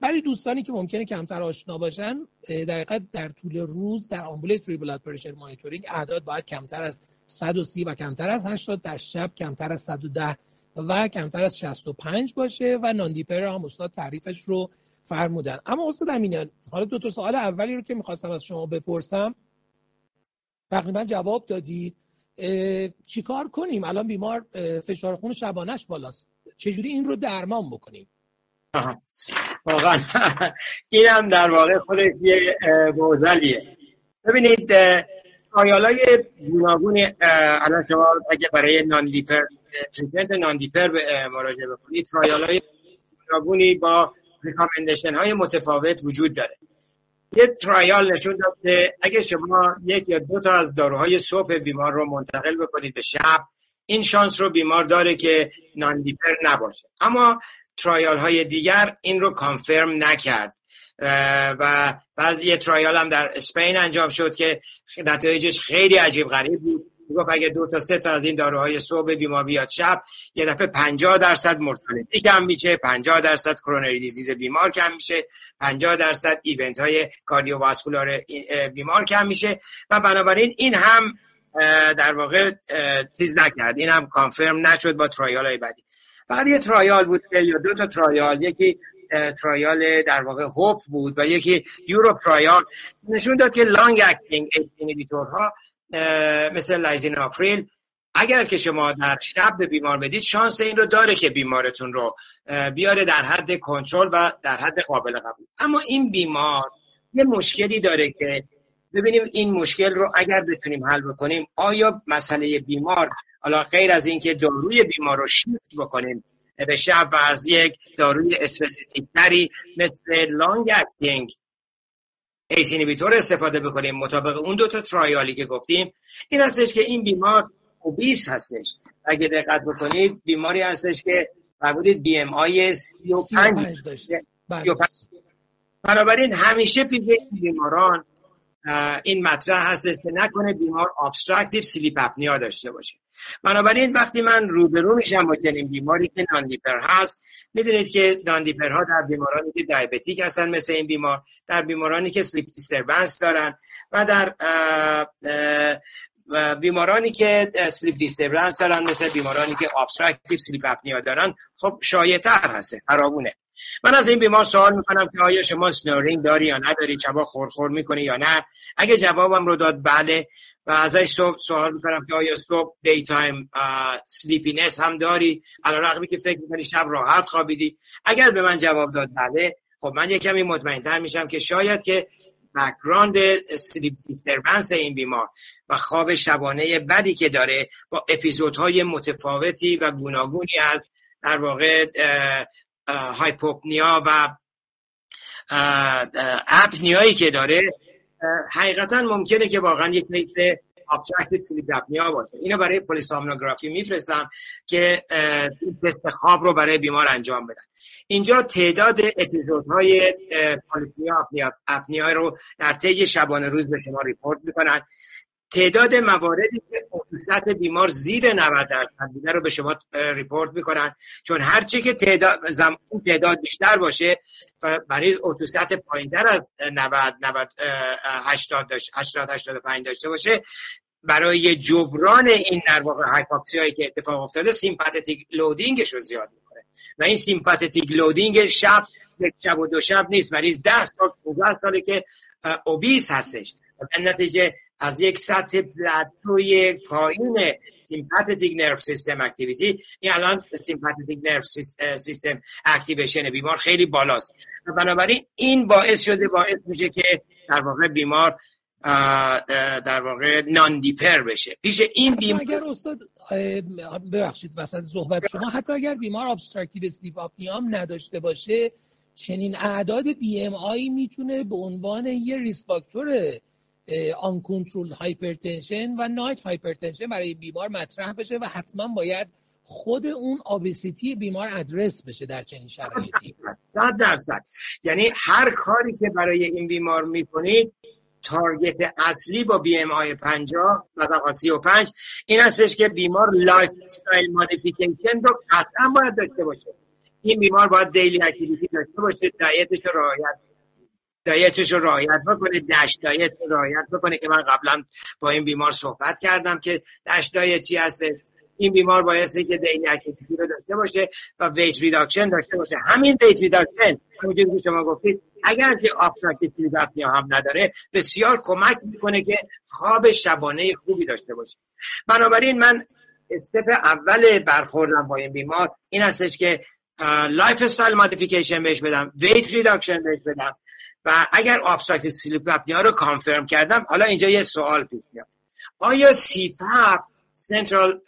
برای دوستانی که ممکنه کمتر آشنا باشن در در طول روز در آمبولیتوری بلاد پرشر مانیتورینگ اعداد باید کمتر از 130 و کمتر از 80 در شب کمتر از 110 و کمتر از 65 باشه و ناندیپر هم استاد تعریفش رو فرمودن. اما استاد امینیان حالا دو تا سوال اولی رو که می‌خواستم از شما بپرسم. تقریبا جواب دادید. چیکار کنیم؟ الان بیمار فشار خون شبانش بالاست. چجوری این رو درمان بکنیم؟ واقعا. [LAUGHS] این هم در واقع خودش یه معضلیه ببینید trial های گوناگون الان شما اگه برای non-dipper treatment non-dipper مراجعه بکنید trial های با recommendation های متفاوت وجود داره. یه trial نشون داد که اگه شما یک یا دو تا از داروهای صبح بیمار رو منتقل بکنید به شب این شانس رو بیمار داره که non-dipper نباشه. اما ترایال های دیگر این رو کانفرم نکرد. و بعضی یه ترایال هم در اسپین انجام شد که نتایجش خیلی عجیب غریب بود. گفت اگه دو تا سه تا از این داروهای صبح بیمار بیاد شب یه دفعه 50 درصد مرتلیتی کم میشه 50 درصد کرونری دیزیز بیمار کم میشه 50 درصد ایونت های کاردیوواسکولار بیمار کم میشه و بنابراین این هم در واقع تیز نکرد. این هم confirm نشد با trial های بعدی. بعد یه trial بود یا دو تا trial یکی trial در واقع HOPE بود و یکی یورو trial. نشون داد که long acting ها مثل lisinopril. اگر که شما در شب به بیمار بدید شانس این رو داره که بیمارتون رو بیاره در حد کنترل و در حد قابل قبول. اما این بیمار یه مشکلی داره که ببینیم این مشکل رو اگر بتونیم حل بکنیم آیا مسئله بیمار حالا غیر از اینکه داروی بیمار رو شیفت بکنیم به شب و از یک داروی specific تری مثل long acting ACE inhibitor استفاده بکنیم مطابق اون دو تا trial ی که گفتیم. این هستش که این بیمار obese هستش. اگه دقت بکنید بیماری هستش که فرمودید BMI 35 داشته بله. بنابراین همیشه پیش بیماران این مطرح هستش که نکنه بیمار obstructive sleep apnea داشته باشه. بنابراین وقتی من روبرو میشم با چنین بیماری که non-dipper هست می‌دونید که ها در بیمارانی که diabetic هستن مثل این بیمار در بیمارانی که sleep disturbance دارن و در بیمارانی که sleep disturbance دارن مثل بیمارانی که obstructive sleep apnea دارن خب شایع‌تر هسته خرابونه من از این بیمار سوال می‌کنم که آیا شما snoring داری یا نداری؟ شبا خورخور می‌کنی یا نه؟ اگه جوابم رو داد بله. و ازش صبح سوال می‌کنم که آیا صبح daytime sleepiness هم داری؟ علی‌رغمی که فکر می‌کنی شب راحت خوابیدی؟ اگر به من جواب داد بله. خب من یک کمی مطمئنتر میشم که شاید که background sleep disturbance این بیمار و خواب شبانه بدی که داره با اپیزودهای متفاوتی و گوناگونی از در واقع hypopnea و apnea یی که داره حقیقتا ممکنه که واقعا یک نیست obstructive sleep apnea باشه. اینو برای polysomnography میفرستم که تست خواب رو برای بیمار انجام بدن. اینجا تعداد اپیزودهای پولیسیا apnea رو در طی شبانه روز به شما report می‌کنن. تعداد مواردی که O2 sat بیمار زیر 90 درصد بوده رو به شما report می‌کنن. چون هرچی که تعداد زمان تعداد بیشتر باشه مریض O2 sat پایینتر از 90 90 80 80 85 داشته باشه برای جبران این در واقع که اتفاق افتاده sympathetic loading ش رو زیاد می‌کنه. و این sympathetic loading شب یک شب و دو شب نیست مریض 10 سال 15 ساله که obese هستش. نتیجه از یک سطح plateau ی پایین sympathetic nerve system activity. این الان sympathetic nerve system activation بیمار خیلی بالاست. بنابراین این باعث شده باعث میشه که در واقع بیمار در واقع non-dipper بشه. پیش این بیمار اگر استاد ببخشید وسط صحبت شما حتی اگر بیمار obstructive sleep apnea م نداشته باشه چنین اعداد BMI می‌تونه به عنوان یه risk factor uncontrolled hypertension و night hypertension برای بیمار مطرح بشه و حتما باید خود اون obesity بیمار ادرس بشه در چنین شرایطی. صد درصد. یعنی هر کاری که برای این بیمار می‌کنید target اصلی با BMI 50 و 35 این هستش که بیمار lifestyle modification رو قطعا باید داشته باشه. این بیمار باید daily activity داشته باشه diet ش رو رعایت diet ش رو رعایت بکنه DASH diet رو رعایت بکنه که من قبلا با این بیمار صحبت کردم که DASH diet چی هسته این بیمار بایستی که daily activity رو داشته باشه و weight reduction داشته باشه. همین weight reduction همونجوری که شما گفتید اگر که obstructive هم نداره بسیار کمک می‌کنه که خواب شبانه خوبی داشته باشه. بنابراین من step اول برخوردم با این بیمار این هستش که lifestyle modification بهش بدم weight reduction بهش بدم. و اگر obstructive sleep apnea رو confirm کردم. حالا اینجا یه سوال پیش میاد. آیا CPAP central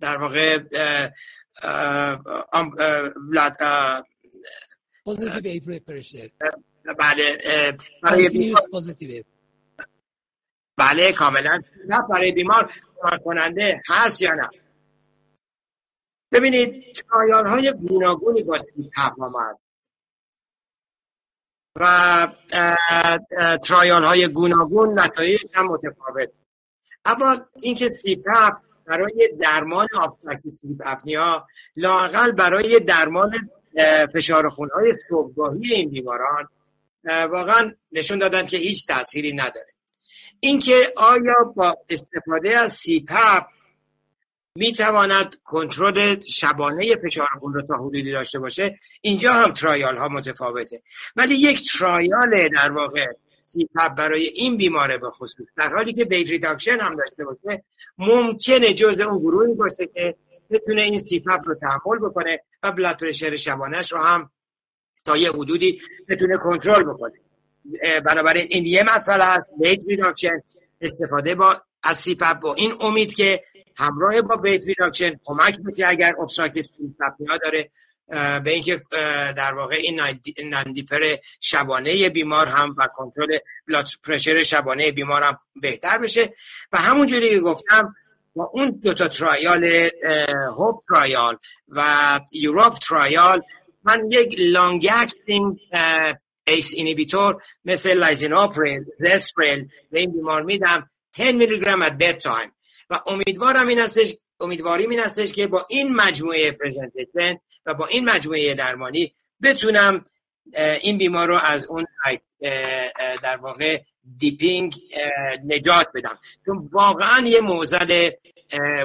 در واقع positive pressure بله برای بله کاملا. نه برای بیمار کمک کننده هست یا نه؟ ببینید trial های گوناگونی با CPAP آمد. و trial های گوناگون نتایج هم متفاوت. اما اینکه CPAP برای درمان obstructive sleep apnea لاقل برای درمان فشار خونهای صبحگاهی این بیماران واقعا نشون دادن که هیچ تأثیری نداره. اینکه آیا با استفاده از CPAP می تواند کنترل شبانه فشار خون رو تا حدودی داشته باشه اینجا هم trial ها متفاوته. ولی یک trial در واقع CPAP برای این بیماره به خصوص در حالی که weight reduction هم داشته باشه ممکنه جزء اون گروهی باشه که بتونه این CPAP رو تحمل بکنه و blood pressure شبانش رو هم تا یه حدودی بتونه کنترل بکنه. بنابراین این یه مسئله هست weight reduction استفاده با از CPAP با. این امید که همراه با weight reduction کمک می‌کنه اگر obstructive sleep apnea داره به اینکه در واقع این non-dipper شبانه بیمار هم و کنترل blood pressure شبانه بیمار هم بهتر بشه. و همونجوری که گفتم با اون دوتا ترایال HOPE trial و EUROPA trial من یک long acting ACE inhibitor مثل lisinopril Zestril به این بیمار میدم 10 میلی گرم at bedtime. و امیدوارم این هستش امیدواریم این هستش که با این مجموعه presentation و با این مجموعه درمانی بتونم این بیمار رو از اون در واقع dipping نجات بدم. چون واقعا یه معضل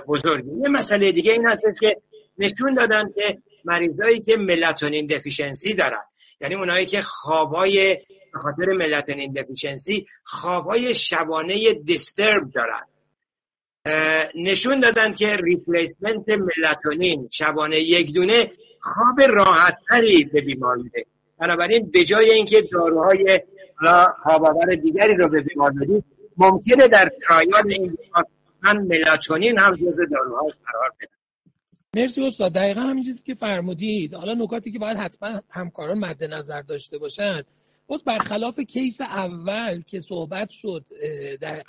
بزرگی. یه مسئله دیگه این هست که نشون دادن که مریضایی که ملاتونین deficiency دارن. یعنی اونایی که خوابای به خاطر ملاتونین deficiency خوابای شبانه disturb دارن. نشون دادن که replacement ملاتونین شبانه یک دونه خواب راحتتری به بیمار میده. بنابراین به جای اینکه داروهای خواب دیگری رو به بیمار بدید ممکنه در trial این بیمار ملاتونین هم جز داروهاش قرار بدم مرسی استاد. دقیقا همین چیزی که فرمودید. حالا نکاتی که باید حتما همکاران مد نظر داشته باشند باز برخلاف case اول که صحبت شد در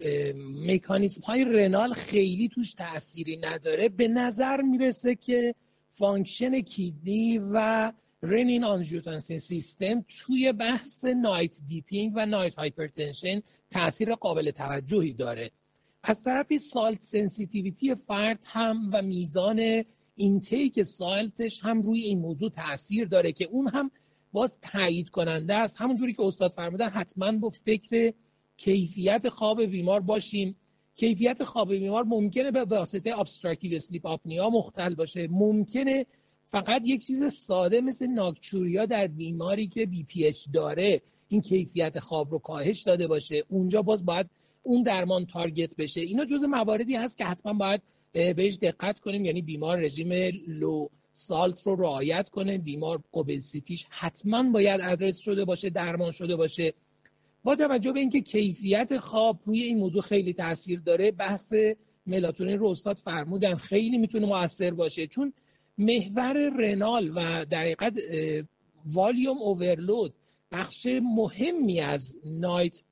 حقیقت مکانیسم های renal خیلی توش تأثیری نداره. به نظر می‌رسه که function kidney و renin angiotensin system توی بحث night dipping و night hypertension تاثیر قابل توجهی داره. از طرفی salt sensitivity فرد هم و میزان intake salt ش هم روی این موضوع تاثیر داره که اون هم باز تایید کننده است. همونجوری که استاد فرمودن حتما با فکر کیفیت خواب بیمار باشیم. کیفیت خواب بیمار ممکنه به واسطه obstructive sleep apnea مختل باشه. ممکنه فقط یک چیز ساده مثل nocturia در بیماری که BPH داره این کیفیت خواب رو کاهش داده باشه. اونجا باز باید اون درمان تارگت بشه. اینا جز مواردی هست که حتما باید بهش دقت کنیم. یعنی بیمار رژیم لو سالت رو رعایت کنه. بیمار اوبسیتیش حتما باید ادرس شده باشه درمان شده باشه. با توجه به اینکه کیفیت خواب روی این موضوع خیلی تاثیر داره بحث ملاتونین رو استاد فرمودن. خیلی می‌تونه موثر باشه چون محور renal و در حقیقت volume overload بخش مهمی از night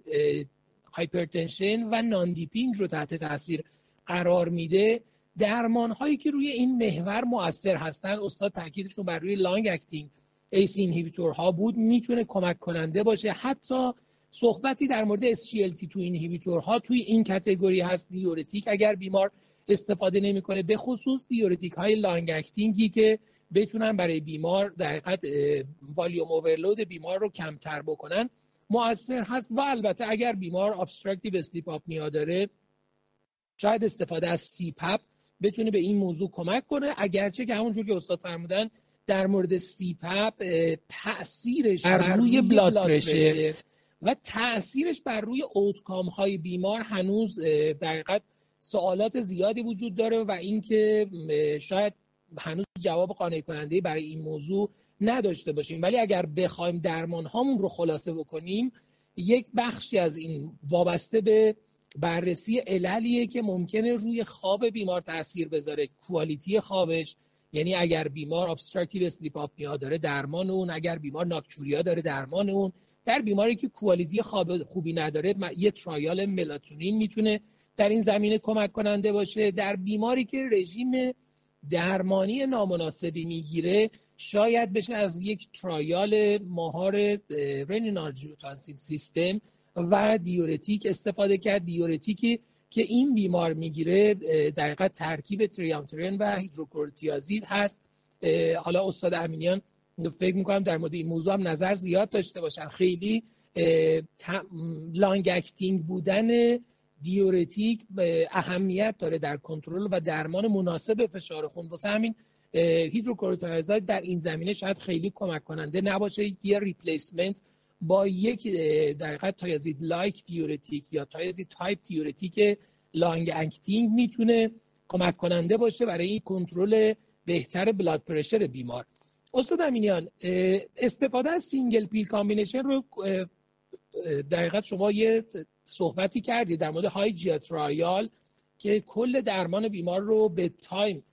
hypertension و non-dipping رو تحت تاثیر قرار میده. درمان هایی که روی این محور مؤثر هستن استاد تاکیدشون بر روی long acting ACE inhibitor ها بود. می‌تونه کمک کننده باشه. حتی صحبتی در مورد SGLT2 inhibitor ها توی این category هست diuretic اگر بیمار استفاده نمی‌کنه به خصوص diuretic های long acting ی که بتونن برای بیمار در حقیقت volume overload بیمار رو کمتر بکنن مؤثر هست. و البته اگر بیمار obstructive sleep apnea داره شاید استفاده از CPAP بتونه به این موضوع کمک کنه. اگرچه که همونجور که استاد فرمودن در مورد CPAP تاثیرش بر روی blood pressure و تاثیرش بر روی outcome های بیمار هنوز در حقیقت سوالات زیادی وجود داره و اینکه شاید هنوز جواب قانع کننده برای این موضوع نداشته باشیم. ولی اگر بخوایم درمان هامون رو خلاصه بکنیم یک بخشی از این وابسته به بررسی عللیه که ممکنه روی خواب بیمار تاثیر بذاره. quality خوابش یعنی اگر بیمار obstructive sleep apnea داره درمان اون. اگر بیمار nocturia داره درمان اون. در بیماری که کوالیتی خواب خوبی نداره یه ترایال ملاتونین می‌تونه در این زمینه کمک کننده باشه. در بیماری که رژیم درمانی نامناسبی می‌گیره شاید بشه از یک ترایال ماهار رنینارجیوتانسین سیستم و دیورتیک استفاده کرد. دیورتیکی که این بیمار می‌گیره در ترکیب تریامترین و هیدروکورتیازید هست. حالا استاد امینیان فکر می‌کنم در مورد این موضوع هم نظر زیاد داشته باشن. خیلی long acting بودن diuretic اهمیت داره در کنترل و درمان مناسب فشار خون. واسه همین hydrochlorothiazide در این زمینه شاید خیلی کمک کننده نباشه. یه replacement با یک در حقیقت thiazide like diuretic یا thiazide type diuretic long acting می‌تونه کمک کننده باشه برای این کنترل بهتر blood pressure بیمار. استاد امینیان استفاده از single pill combination رو در حقیقت شما یه صحبتی کردید در مورد Hygia trial که کل درمان بیمار رو به time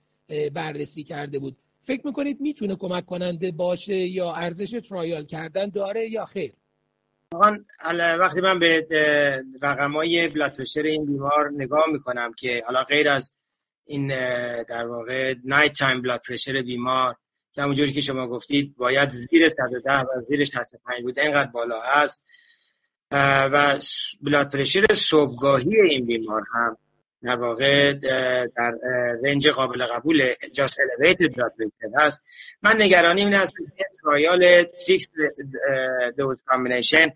بررسی کرده بود. فکر می‌کنید می‌تونه کمک کننده باشه یا ارزش trial کردن داره یا خیر؟ وقتی من به رقمای blood این بیمار نگاه می‌کنم که حالا غیر از این در واقع night time blood pressure بیمار که همونجوری که شما گفتید باید زیر 110 و زیر 65 بود اینقدر بالا هست. و blood pressure صبحگاهی این بیمار هم در واقع در range قابل قبول just elevated blood هست. من نگرانی این است که trial fixed dose combination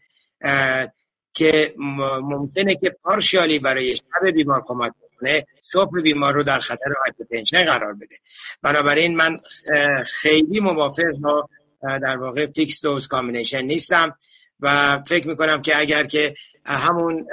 که ممکنه که partially برای شب بیمار کمک کنه صبح بیمار رو در خطر hypertension قرار بده. بنابراین من خیلی موافق با در واقع fixed dose combination نیستم و فکر می‌کنم که اگر که همون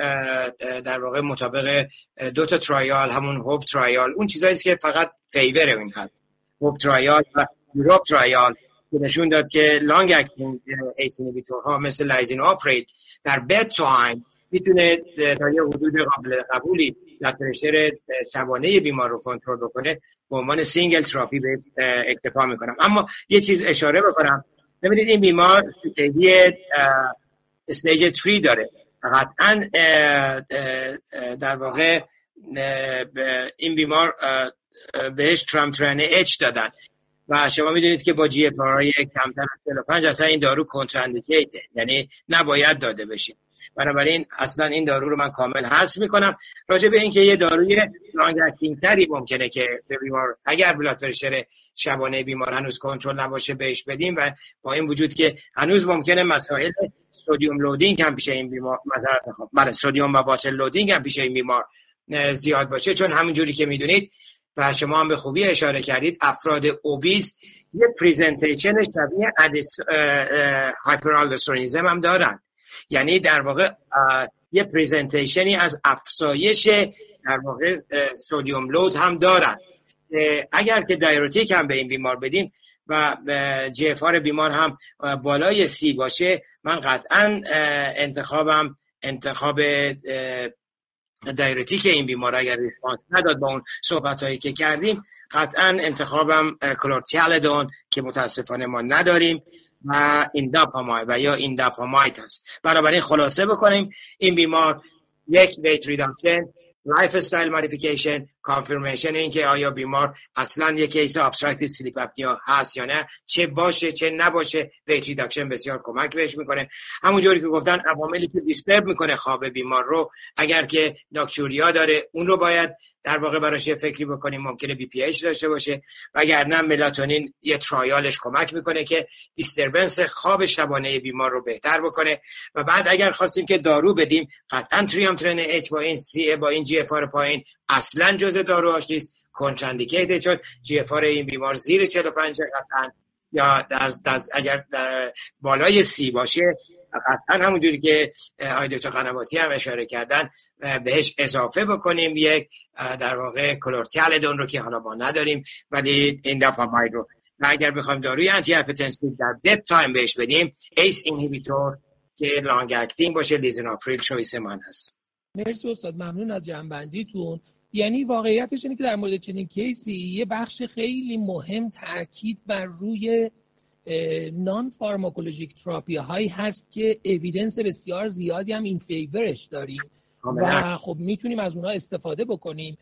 در واقع مطابق دو تا trial همون HOPE trial اون چیزایی که فقط favor این هست. HOPE trial و EUROPA trial که نشون داد که long acting ACE ها مثل lisinopril در bedtime می‌تونه تا یه حدود قابل قبولی در pressure شبانه بیمار رو کنترل بکنه به عنوان single therapy به اکتفا می‌کنم. اما یه چیز اشاره بکنم. ببینید این بیمار CKD stage 3 داره. قطعا در واقع این بیمار بهش triamterene H دادن. و شما می‌دونید که با GFR کمتر از 45 اصلا این دارو contraindicate ه یعنی نباید داده بشه بنابراین اصلا این دارو رو من کامل حذف می‌کنم. راجع به اینکه یه داروی long term ممکنه که به بیمار اگر blood pressure شبانه بیمار هنوز کنترل نباشه بهش بدیم و با این وجود که هنوز ممکنه مسائل sodium loading هم پیش این بیمار بله sodium و water loading هم پیش این بیمار زیاد باشه. چون همونجوری که می‌دونید و شما هم به خوبی اشاره کردید افراد obese یه presentation شبیه hyperaldosteronism هم دارن. یعنی در واقع یه presentation ی از افزایش در واقع sodium load هم دارن. اگر که diuretic هم به این بیمار بدیم و GFR بیمار هم بالای سی باشه من قطعا انتخابم انتخاب diuretic این بیمار اگر response نداد با اون صحبت هایی که کردیم قطعا انتخابم chlorthalidone که متاسفانه ما نداریم. و indapamide و یا indapamide هست بنابراین خلاصه بکنیم. این بیمار یک weight reduction lifestyle modification confirmation اینکه آیا بیمار اصلا یک case obstructive sleep apnea هست یا نه چه باشه چه نباشه weight reduction بسیار کمک بهش می‌کنه. همونجوری که گفتن عواملی که disturb می‌کنه خواب بیمار رو اگر که nocturia داره اون رو باید در واقع براش یه فکری بکنیم ممکنه BPH داشته باشه. وگرنه melatonin یه trial ش کمک می‌کنه که disturbance خواب شبانه بیمار رو بهتر بکنه. و بعد اگر خواستیم که دارو بدیم قطعا triamterene H با این سی با این GFR پایین اصلا جز داروهاش نیست. contraindicate ه چون GFR این بیمار زیر 45 قطعا یا در, در اگر در بالای سی باشه قطعا همونجوری که آقای دکتر قنواتی هم اشاره کردن بهش اضافه بکنیم یک در واقع chlorthalidone رو که حالا ما نداریم ولی این دفعه رو. و اگر بخوایم داروی antihypertensive در bedtime بهش بدیم ACE inhibitor که long acting باشه lisinopril choice من هست. مرسی استاد ممنون از جنبندیتون. یعنی واقعیتش اینه که در مورد چنین case ی یه بخش خیلی مهم تاکید بر روی non-pharmacologic therapy هایی هست که evidence بسیار زیادی هم این favor ش داریم. و خب می‌تونیم از اونها استفاده بکنیم.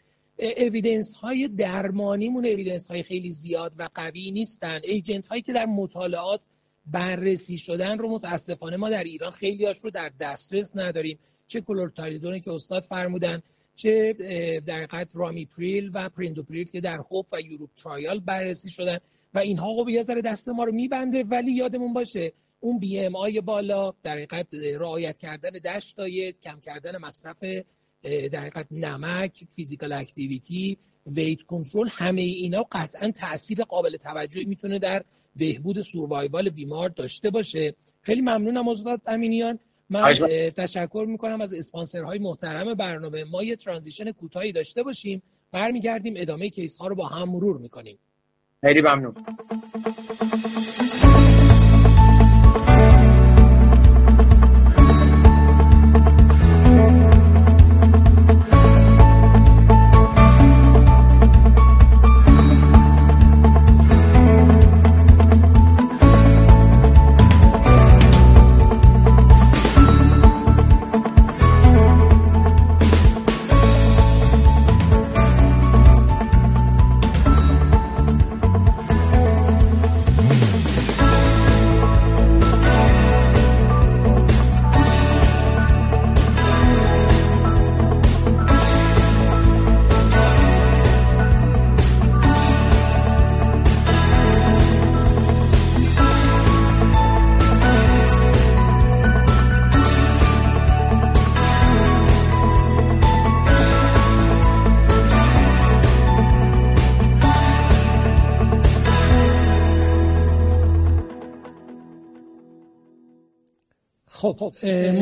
evidence های درمانیمون evidence های خیلی زیاد و قوی نیستن. agent هایی که در مطالعات بررسی شدن رو متاسفانه ما در ایران خیلی هاش رو در دسترس نداریم. چه chlorthalidone ه که استاد فرمودن. چه در حقیقت ramipril و perindopril که در HOPE و EUROPA trial بررسی شدن و اینها خب یه ذره دست ما رو میبنده ولی یادمون باشه اون BMI بالا در حقیقت رعایت کردن DASH diet کم کردن مصرف در حقیقت نمک physical activity weight control همه اینا قطعا تاثیر قابل توجهی می‌تونه در بهبود survival بیمار داشته باشه. خیلی ممنونم استاد امینیان. من تشکر می‌کنم از اسپانسرهای محترم برنامه. ما یه transition کوتاهی داشته باشیم. برمیگردیم ادامه کیس ها رو با هم مرور می‌کنیم. خیلی ممنون.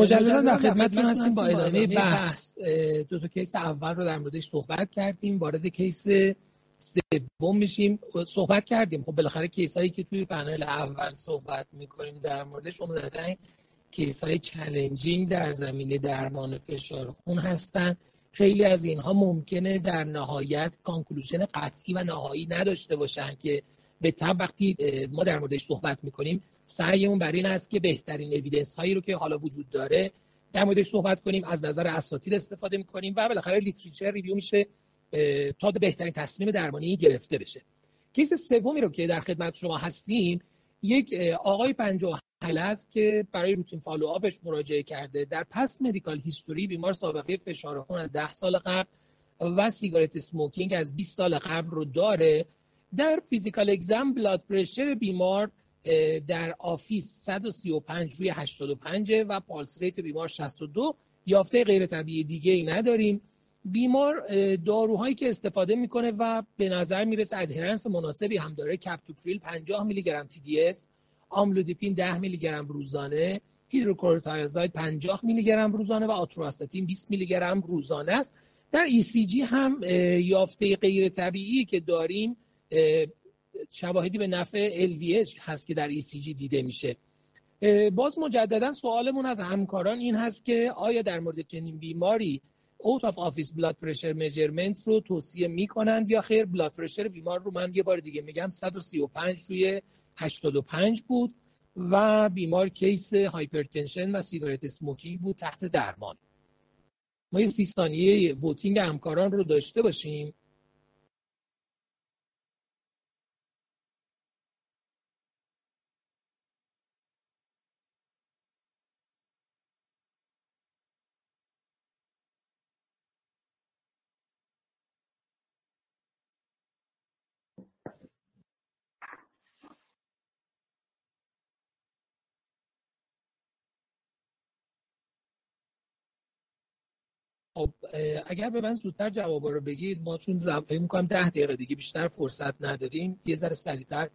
مجددا در خدمتتون هستیم. با ادامه بحث دو تا case اول رو در موردش صحبت کردیم. وارد case سوم میشیم. صحبت کردیم. خب بالاخره case هایی که توی پنل اول صحبت می‌کنیم در موردش عمدتا case های challenging در زمینه درمان فشار خون هستن. خیلی از اینها ممکنه در نهایت conclusion قطعی و نهایی نداشته باشن که به طب وقتی ما در موردش صحبت می‌کنیم سعیمون بر این است که بهترین evidence هایی رو که حالا وجود داره در موردش صحبت کنیم از نظر اساتید استفاده می‌کنیم و بالاخره literature review میشه تا بهترین تصمیم درمانی گرفته بشه. case سومی رو که در خدمت شما هستیم یک آقای 50 است که برای routine follow-up ش مراجعه کرده. در past medical history بیمار سابقه فشار خون از 10 سال قبل و cigarette smoking از 20 سال قبل رو داره. در physical exam blood pressure بیمار در office 135 روی 85 و pulse rate بیمار 62 یافته غیر طبیعی دیگه ای نداریم. بیمار داروهایی که استفاده می‌کنه و به نظر می‌رسه adherence مناسبی هم داره. کپتوپریل 50 میلی گرم TDS آملودیپین 10 میلی گرم روزانه هیدروکلروتیازید 50 میلی گرم روزانه و آتورواستاتین 20 میلی گرم روزانه است. در ECG هم یافته غیر طبیعی که داریم شواهدی به نفع LVH هست که در ECG دیده میشه. باز مجددا سوالمون از همکاران این هست که آیا در مورد چنین بیماری out of office blood pressure measurement رو توصیه می‌کنند یا خیر؟ blood pressure بیمار رو من یه بار دیگه میگم 135 روی 85 بود و بیمار case hypertension و cigarette smoking بود تحت درمان. ما یه سی ثانیه ووتینگ همکاران رو داشته باشیم. خب اگر به من زودتر جواب رو بگید ما چون فکر می‌کنم ده دقیقه دیگه بیشتر فرصت نداریم یه ذره سریعتر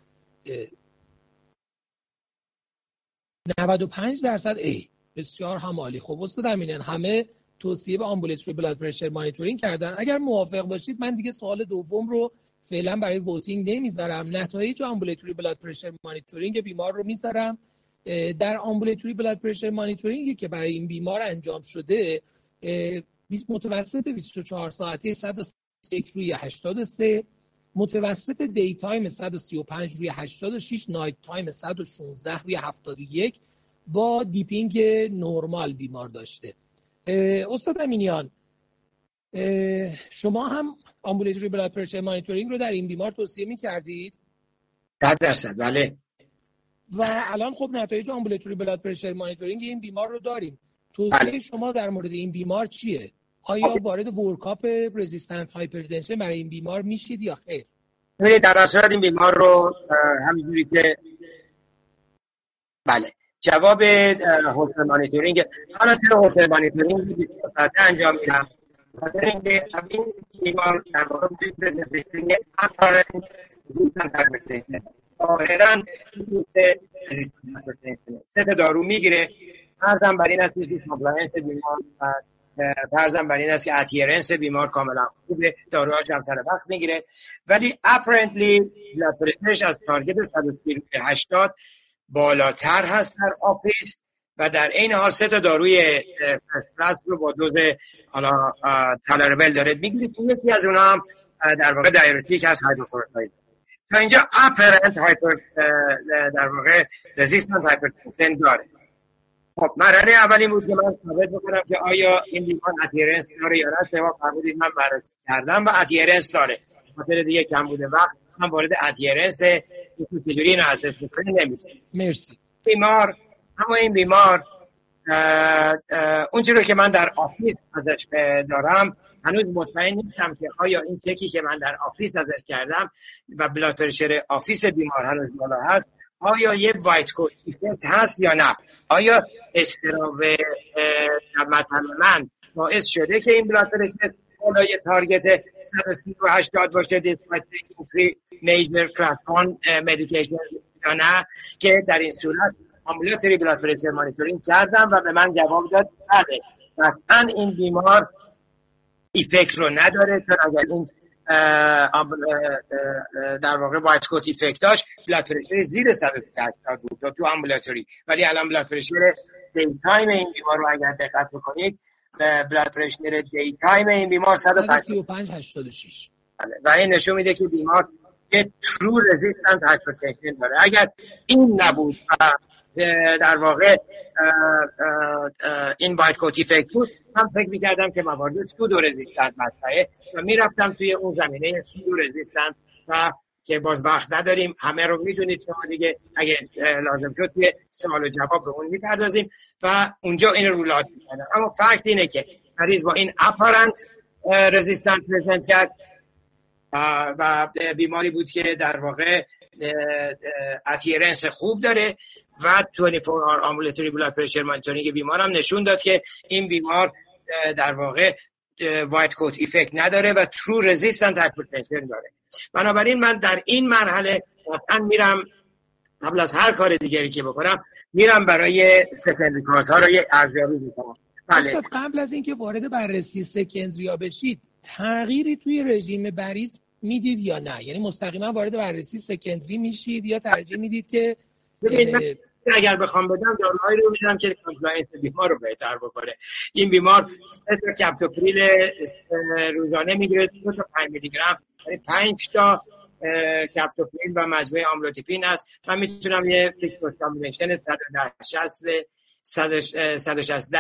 95 درصد ای بسیار هم عالی خب استاد امینیان همه توصیه به ambulatory blood pressure monitoring کردن. اگر موافق باشید من دیگه سوال دوم رو فعلا برای voting نمی‌ذارم. نتایج ambulatory blood pressure monitoring بیمار رو می‌ذارم. در ambulatory blood pressure monitoring ی که برای این بیمار انجام شده متوسط 24 ساعته 131 روی 83 متوسط day time 135 روی 86 night time 116 روی 71 با dipping نرمال بیمار داشته استاد امینیان شما هم ambulatory blood pressure monitoring رو در این بیمار توصیه می کردید؟ درصد بله و الان خب نتایج ambulatory blood pressure monitoring این بیمار رو داریم توصیه بله. شما در مورد این بیمار چیه؟ آیا وارد workup resistant hypertension برای این بیمار میشید یا خیر؟ ببینید در اصل این بیمار رو همینجوری که بله جواب Holter monitoring حالا چرا Holter monitoring انجام میدم. خاطر اینکه این بیمار در واقع resistant apparent ظاهرا سه دارو می‌گیره. فرضم بر این است که compliance بیمار فرضم بر این است که adherence بیمار کاملا خوبه داروها کمتر وقت می‌گیره. ولی apparently blood از target 130 80 بالاتر هست در office و در این حال سه تا داروی first رو با دوز حالا tolerable داره می‌گیرید. یکی از اونها هم در واقع diuretic هست hydrochlorothiazide تا اینجا اپرنت هایپر در واقع رزیستنت هایپرتنشن داره. خب مرحله اولی بود که من ثابت بکنم که آیا این بیمار اتیرنس داره یا نه سوا فرمودید من بررسی کردم و اتیرنس داره. خاطر دیگه کم بوده. وقت من وارد اتیرنس چجوری اینو اساس نمیشه. مرسی. بیمار اما این بیمار اون رو که من در آفیس ازش دارم هنوز مطمئن نیستم که آیا این چکی که من در office ازش کردم و blood pressure office بیمار هنوز بالا هست آیا یه white coat هست یا نه؟ آیا استراب مثلا من باعث شده که این blood pressure بالای target 130 و 80 باشه despite major class medication یا نه که در این صورت ambulatory blood pressure monitoring کردم و به من جواب داد بله. قطعا این بیمار effect رو نداره چون اگر این در واقع white coat effect داشت. blood pressure زیر 180 بود تو ambulatory ولی الان blood pressure day time این بیمار رو اگر دقت بکنید blood pressure day time این بیمار 135 86 بله. و این نشون میده که بیمار یه true resistant hypertension داره. اگر این نبود در واقع این باید کوتی فکر بود. من فکر می‌کردم که موارد سودو رزیستنت مطرحه و می‌رفتم توی اون زمینه سودو رزیستنت و که باز وقت نداریم همه رو می‌دونید شما دیگه اگه لازم شد توی سوال و جواب به اون می‌پردازیم و اونجا این رولات می‌کنم اما فکت اینه که مریض با این اپارنت رزیستنت پرزنت کرد. و بیماری بود که در واقع adherence خوب داره و 24 hour ambulatory blood pressure monitoring بیمار هم نشون داد که این بیمار در واقع white coat effect نداره و true resistant hypertension داره بنابراین من در این مرحله قطعا میرم قبل از هر کار دیگری که بکنم میرم برای secondary ها رو یه ارزیابی می‌کنم بله. قبل از اینکه وارد بررسی secondary بشید تغییری توی رژیم بریز می‌دید یا نه. یعنی مستقیما وارد بررسی secondary میشید یا ترجیح می‌دید که اگر بخوام بدم داروهایی رو میدم که کامپلاینس بیمار رو بهتر بکنه. این بیمار سه تا کپتوپریل روزانه می‌گیره دو تا 5 میلی گرم. یعنی 5 تا کپتوپریل و مجموعه آملوتیپین است من می‌تونم یه فیکس کامبینیشن 160 160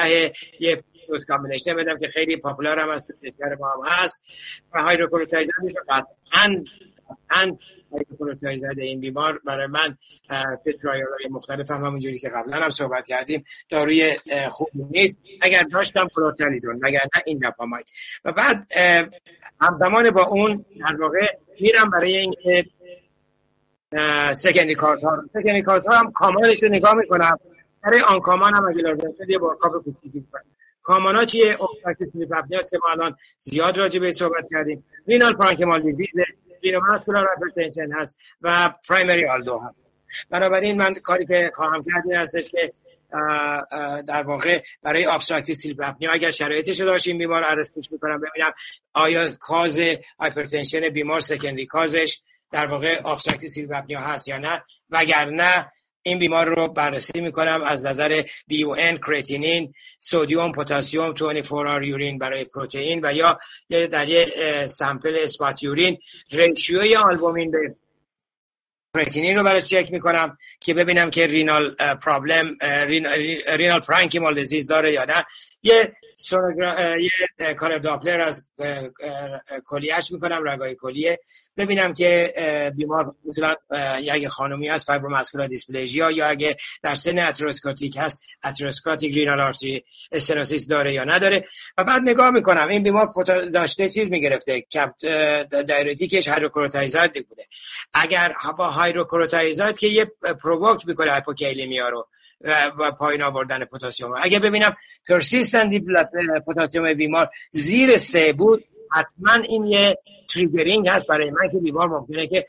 یه دوست کامبینیشن بدم که خیلی پاپولار هم از تو کشور ما هم هست. و هایدروکلوتایزر میشه قطعا قطعا هایدروکلوتایزر این بیمار برای من ترایل های مختلف هم همونجوری که قبلا هم صحبت کردیم داروی خوب نیست. اگر داشتم کلوتالیدون اگر نه این دپامایت و بعد همزمان با اون در واقع میرم برای اینکه سکندی کارت ها سکندی کارت ها هم کامالش رو نگاه می‌کنم. برای آن کامان هم اگه لازم شد یه بارکاپ کوچیکی کامانا چیه؟ سلیپ هست که ما الان زیاد راجع به صحبت کردیم. رینال پارانکیمال دیزیز renovascular hypertension هست و primary aldo هست بنابراین من کاری که خواهم کرد این هستش که در واقع برای obstructive sleep apnea اگر شرایطش داشتیم بیمار ارستش می‌کنم ببینم آیا cause hypertension بیمار secondary cause ش در واقع obstructive sleep apnea هست یا نه؟ وگرنه این بیمار رو بررسی می‌کنم از نظر BUN creatinine sodium پتاسیم 24 hour urine برای پروتئین و یا در یه sample spot urine. ratio ی آلبومین به کرتینین رو براش چک می‌کنم که ببینم که renal problem renal parenchymal disease داره یا نه. یه یه color Doppler از کلیهش می‌کنم رگای کلیه. ببینم که بیمار مثلا اگه خانومی هست fibromuscular dysplasia یا اگه در سن atherosclerotic هست atherosclerotic renal artery stenosis داره یا نداره. و بعد نگاه می‌کنم این بیمار داشته چیز می‌گرفته که diuretic ش hydrochlorothiazide بوده. اگر با hydrochlorothiazide که یه provoke می‌کنه hypokalemia رو و پایین آوردن پتاسیم اگه ببینم persistent پتاسیم بیمار زیر سه بود حتما این یه triggering هست برای من که بیمار ممکنه که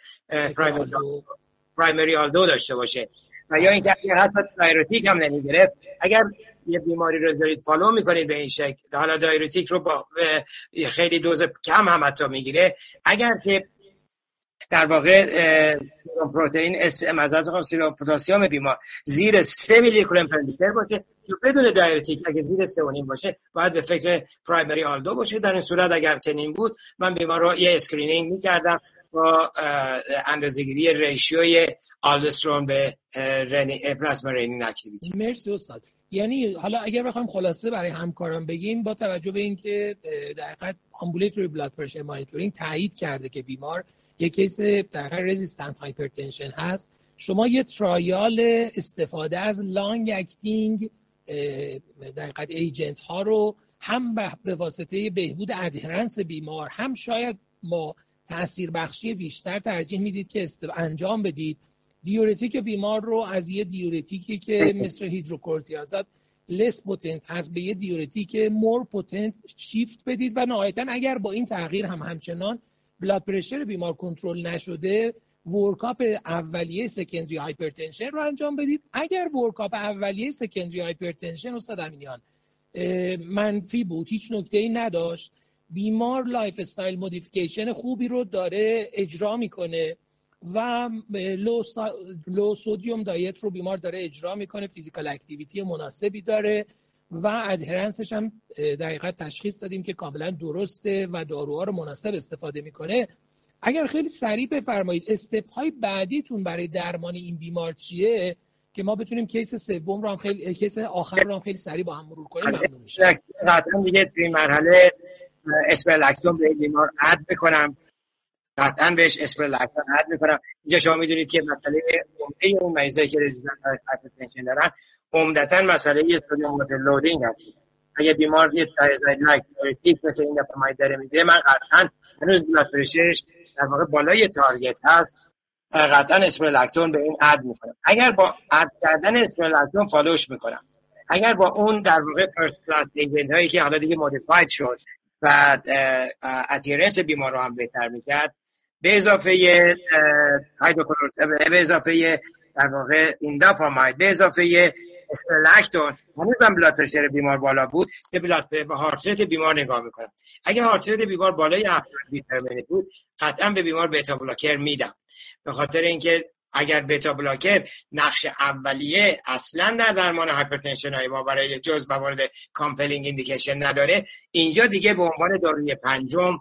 primary aldo. داشته باشه. و یا اینکه اگر حتی diuretic هم نمی‌گرفت اگر یه بیماری رو دارید follow می‌کنید به این شکل حالا diuretic رو با خیلی دوز کم هم حتی می‌گیره اگر که در واقع serum پروتئین معذرت می‌خواهم serum potassium بیمار. زیر 3 میلی گرم per لیتر باشه که بدون diuretic اگه زیر 3 باشه باید به فکر primary aldo باشه. در این صورت اگر چنین بود من بیمار رو یه screening می‌کردم با اندازه‌گیری ratio ی aldosterone به plasma renin activity. مرسی استاد. یعنی حالا اگر بخوایم خلاصه برای همکاران بگیم با توجه به اینکه در حقیقت ambulatory blood pressure monitoring تایید کرده که بیمار یک case در resistant hypertension هست. شما یه trial استفاده از long acting در حقیقت agent ها رو هم به واسطه بهبود adherence بیمار هم شاید ما تاثیر بخشی بیشتر ترجیح می‌دید که انجام بدید. diuretic بیمار رو از یه diuretic ی که مثل هیدروکلروتیازید less potent هست به یه diuretic more potent shift بدید و نهایتا اگر با این تغییر هم همچنان blood pressure بیمار کنترل نشده workup اولیه secondary hypertension رو انجام بدید. اگر workup اولیه secondary hypertension استاد امینیان منفی بود هیچ نکته ای نداشت. بیمار lifestyle modification خوبی رو داره اجرا می‌کنه و low, سا... low sodium diet رو بیمار داره اجرا می‌کنه. physical activity مناسبی داره. و adherence ش هم دقیقا تشخیص دادیم که کاملا درسته و داروها رو مناسب استفاده می‌کنه. اگر خیلی سریع بفرمایید step های بعدیتون برای درمان این بیمار چیه؟ که ما بتونیم case سوم رو هم خیلی case آخر رو هم خیلی سریع با هم مرور کنیم ممنون میشه قطعا دیگه توی مرحله spironolactone به بیمار add بکنم. قطعا بهش spironolactone add می‌کنم. اینجا شما می‌دونید که مسئله عمده اون مریضایی که resistant hypertension دارن عمدتا مسئله sodium loading هست. اگه بیمار یه like مثل indapamide داره می‌گیره من قطعا هنوز blood در واقع بالای target هست. قطعا spironolactone به این add می‌کنم اگر با add کردن spironolactone follow ش می‌کنم. اگر با اون در واقع first class agent هایی که حالا دیگه modified شد و adherence بیمار رو هم بهتر می‌کرد به اضافه به اضافه در واقع indapamide به اضافه spironolactone هنوز هم blood pressure بیمار بالا بود به blood به heart بیمار نگاه می‌کنم. اگه heart بیمار بالای 70 بود قطعا به بیمار beta blocker میدم. به خاطر اینکه اگر beta blocker نقش اولیه اصلا در درمان hypertension های ما برای جز موارد compelling indication نداره اینجا دیگه به عنوان داروی پنجم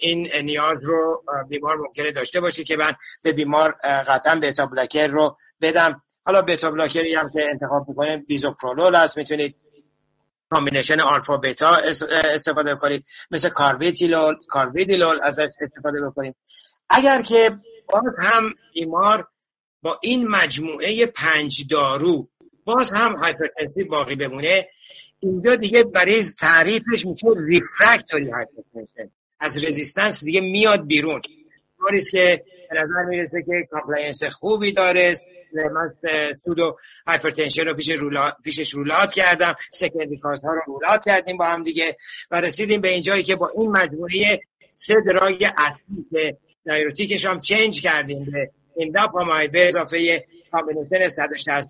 این نیاز رو بیمار ممکنه داشته باشه که من به بیمار قطعا beta blocker رو بدم. حالا beta blocker ی هم که انتخاب می‌کنه bisoprolol هست می‌تونید combination alpha beta استفاده کنید مثل carvedilol carvedilol ازش استفاده بکنید. اگر که باز هم بیمار با این مجموعه پنج دارو باز هم hypertensive باقی بمونه اینجا دیگه برای تعریفش میشه refractory hypertension از resistance دیگه میاد بیرون. case یست که به نظر می‌رسه که compliance خوبی داره. من pseudo hypertension رو پیش rule... پیشش rule out کردم. secondary cause ها رو rule out کردیم با هم دیگه و رسیدیم به اینجایی که با این مجموعه سه drug اصلی که diuretic ش هم change کردیم به indapamide به اضافه combination 160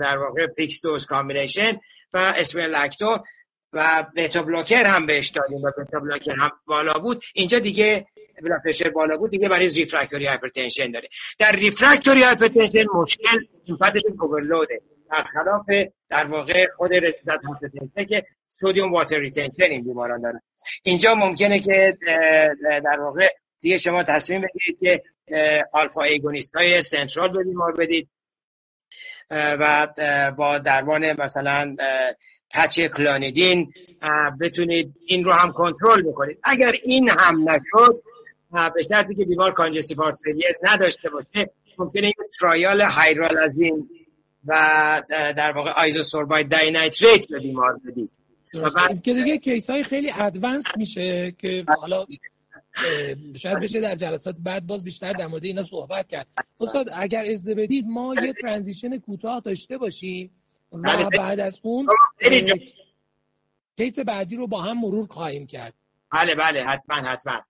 در واقع fixed dose combination و Aldactone و beta blocker هم بهش دادیم و beta blocker هم بالا بود. اینجا دیگه blood pressure بالا بود دیگه برای refractory hypertension داره. در refractory hypertension مشکل sympathetic overload ـه در خلاف در واقع خود resistant hypertension که sodium water retention این بیماران دارن. اینجا ممکنه که در واقع دیگه شما تصمیم بگیرید که alpha agonist های central به بیمار بدید. و با درمان مثلا patch clonidine بتونید این رو هم کنترل بکنید. اگر این هم نشد به شرطی که بیمار congestive نداشته باشه ممکنه این trial hydralazine و در واقع isosorbide dinitrate به بیمار بدید که دیگه case های خیلی advanced میشه که حالا شاید بشه در جلسات بعد باز بیشتر در مورد اینا صحبت کرد. استاد اگر اجازه بدید ما یه transition کوتاه داشته باشیم و بله. بعد از اون کیس بعدی رو با هم مرور خواهیم کرد. بله بله حتما حتما.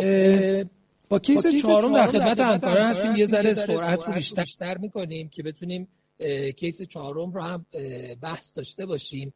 خب با case چهارم در خدمت همکاران هستیم یه ذره سرعت رو بیشتر, بیشتر می‌کنیم که بتونیم case چهارم رو هم بحث داشته باشیم.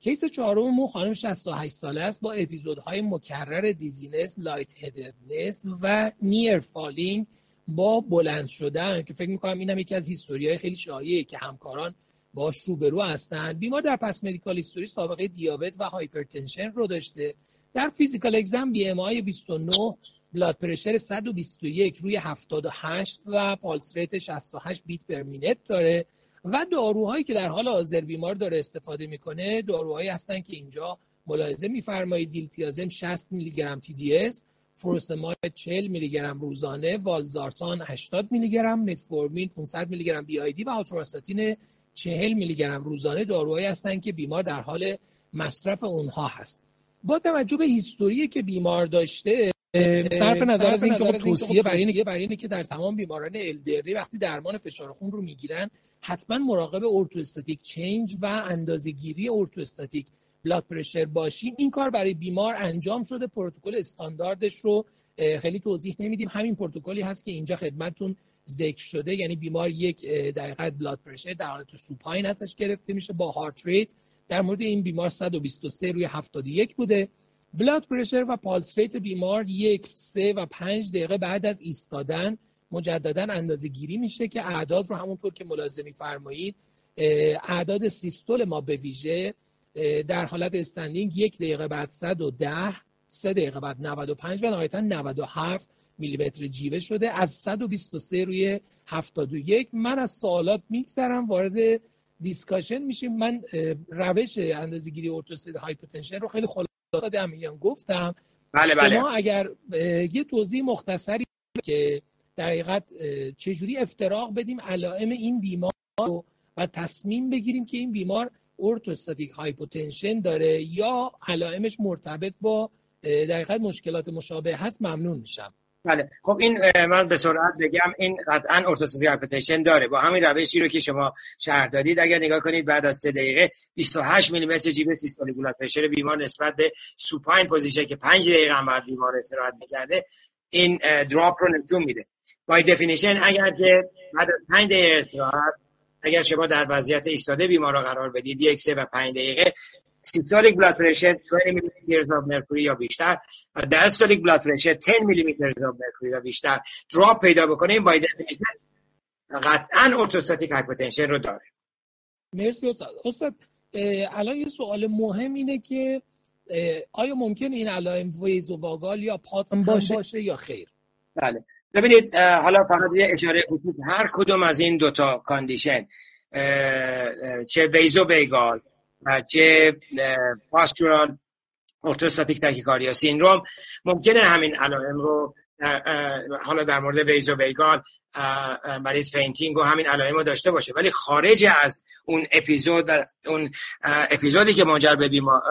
case چهارم خانم 68 ساله است. با اپیزودهای مکرر dizziness، lightheadedness و near falling با بلند شدن که فکر می‌کنم اینم یکی از history های خیلی شایعه که همکاران باش روبرو هستند بیمار در past medical history سابقه دیابت و hypertension رو داشته. در physical exam BMI 29 blood pressure 121 روی 78 و pulse rate 68 beat per minute داره. و داروهایی که در حال حاضر بیمار داره استفاده می‌کنه داروهایی هستن که اینجا ملاحظه میفرمایید. diltiazem 60 میلی گرم TDS furosemide 40 میلی گرم روزانه valsartan 80 میلی گرم metformin 500 میلی گرم BID و آتروستاتین 40 میلی گرم روزانه داروهایی هستند که بیمار در حال مصرف اونها هست. با توجه به history که بیمار داشته صرف نظر از اینکه خب توصیه برای اینه برای اینه که در تمام بیماران elderly وقتی درمان فشار خون رو می‌گیرن حتما مراقب orthostatic change و اندازه‌گیری orthostatic blood pressure باشیم این کار برای بیمار انجام شده. پروتکل استانداردش رو خیلی توضیح نمیدیم. همین پروتکلی هست که اینجا خدمتتون ذکر شده. یعنی بیمار یک دقیقه blood pressure در حالت supine هستش گرفته میشه با heart rate در مورد این بیمار 123 روی 71 بوده. بلاد پرشر و پالس ریت بیمار یک سه و پنج دقیقه بعد از ایستادن مجددا اندازه گیری میشه که اعداد رو همونطور که ملاحظه میفرمایید اعداد سیستول ما به ویژه در حالت استندینگ یک دقیقه بعد 110 سه دقیقه بعد 95 و نهایتا 97 میلیمتر جیوه شده. از 123 روی 71 من از سوالات میگذرم وارد discussion میشیم. من روش اندازه گیری orthostatic hypotension رو خیلی خلاصه امیلیان گفتم. بله بله. ما اگر یه توضیح مختصری که در حقیقت چجوری افتراق بدیم علائم این بیمار رو و تصمیم بگیریم که این بیمار orthostatic hypotension داره یا علائمش مرتبط با در حقیقت مشکلات مشابه هست ممنون میشم. بله. خب این من به سرعت بگم این قطعا orthostatic hypotension داره. با همین روشی رو که شما شرح دادید اگر نگاه کنید بعد از 3 دقیقه 28 میلی متر جیوه systolic blood pressure بیمار نسبت به supine position که 5 دقیقه هم بعد بیمار استراحت می‌کرده این drop رو نشون میده. by definition اگر که بعد از 5 دقیقه استراحت اگر شما در وضعیت ایستاده بیمار را قرار بدید یک سه و 5 دقیقه systolic blood pressure 20 میلیمتر of mercury یا بیشتر و diastolic blood pressure 10 میلیمتر of mercury یا بیشتر drop پیدا بکنه این باید قطعا orthostatic hypotension رو داره. مرسی استاد. استاد الان یه سوال مهم اینه که آیا ممکن این علائم vasovagal یا POTS باشه, باشه یا خیر؟ بله. ببینید حالا فقط یه اشاره کوچیک هر کدوم از این دوتا condition چه vasovagal چه postural orthostatic tachycardia syndrome. ممکنه همین علائم رو حالا در مورد vasovagal مریض fainting و همین علائم رو داشته باشه. ولی خارج از اون اپیزود اون اپیزودی که منجر به بیمار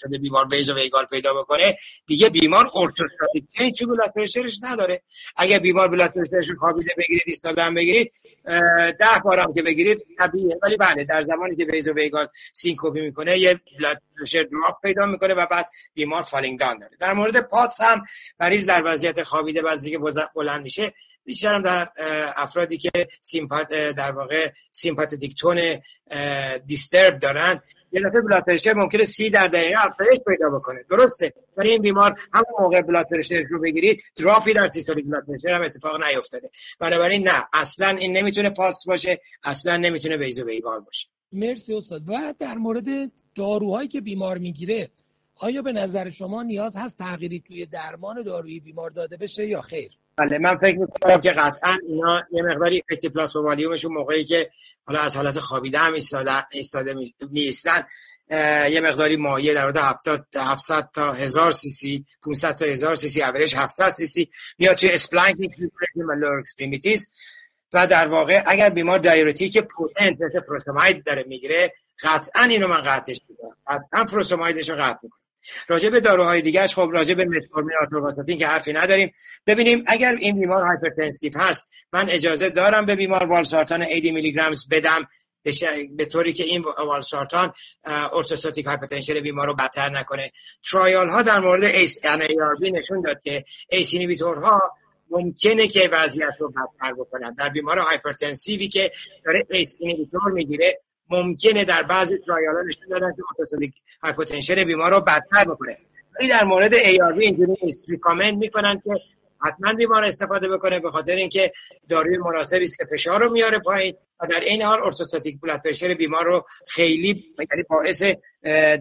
شده بیمار vasovagal پیدا بکنه دیگه بیمار orthostatic change blood pressure ش نداره. اگر بیمار blood pressure ش خوابیده بگیرید ایستاده بگیرید ده بارم که بگیرید طبیعیه. ولی بله در زمانی که vasovagal syncope ای می‌کنه یه blood pressure drop پیدا می‌کنه و بعد بیمار falling down داره. در مورد POTS هم مریض در وضعیت خوابیده بعد که بلند میشه بیشترم در افرادی که sympath در واقع sympathetic tone disturbed دارن یه دفعه blood pressure ممکنه سی در دقیقه افزایش پیدا بکنه. درسته؟ ولی این بیمار همون موقع blood pressure رو بگیرید drop ی در systolic blood pressure هم اتفاق نیفتاده. بنابراین نه اصلا این نمی‌تونه POTS باشه اصلا نمی‌تونه vasovagal باشه. مرسی استاد. و در مورد داروهایی که بیمار می‌گیره آیا به نظر شما نیاز هست تغییری توی درمان دارویی بیمار داده بشه یا خیر؟ بله من فکر می‌کنم که قطعا اینا یه مقداری effect plasma volume شون موقعی که حالا از حالت خوابیده هم ایستاده, نیستن یه مقداری مایه در حد 70 700 تا 1000 سی سی 500 تا 1000 سی سی اوریج 700 سی سی میاد توی splanchnic lower extremities و در واقع اگر بیمار diuretic potent مثل داره می‌گیره قطعا اینو من قطعش می‌کنم. قطعا furosemide ش رو قطع می‌کنم. راجع به داروهای دیگهش خب راجع به metformin atorvastatin که حرفی نداریم. ببینیم اگر این بیمار hypertensive هست من اجازه دارم به بیمار valsartan 80 میلی گرمز بدم. به طوری که این valsartan orthostatic hypotension بیمار رو بدتر نکنه. trial ها در مورد ACE نشون داد که ACE ها ممکنه که وضعیت رو بدتر بکنن. در بیمار hypertensive ی که داره ACE inhibitor می‌گیره ممکنه در بعضی trial ها نشون دادن که orthostatic hypotension بیمار رو بدتر بکنه. ولی در مورد ARB اینجوری نیست. recommend می‌کنن که حتما بیمار استفاده بکنه به خاطر اینکه داروی مناسبی است که فشار رو میاره پایین و در این حال orthostatic blood pressure بیمار رو خیلی یعنی باعث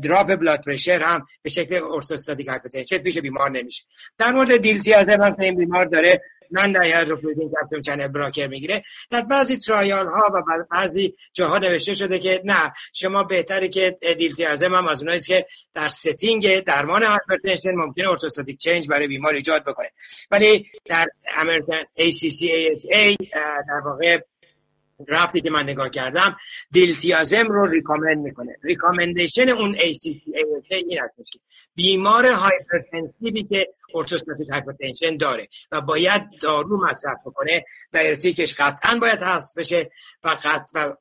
drop blood pressure هم به شکل orthostatic hypotension پیش بیمار نمیشه. در مورد دیلتیازم هم این بیمار داره non-dihydropyridine calcium channel blocker می‌گیره. در بعضی trial ها و بعضی جاها نوشته شده که نه شما بهتره که دیلتیازم هم از اونایی که در setting درمان hypertension ممکنه orthostatic change برای بیمار ایجاد بکنه. ولی در American ACC/AHA در واقع رفتی که من نگاه کردم دیلتیازم رو recommend می‌کنه. recommendation اون ACC/AHA این هستش بیمار hypertensive ی که orthostatic hypotension داره و باید دارو مصرف بکنه. دایرتیکش قطعا باید هست بشه فقط و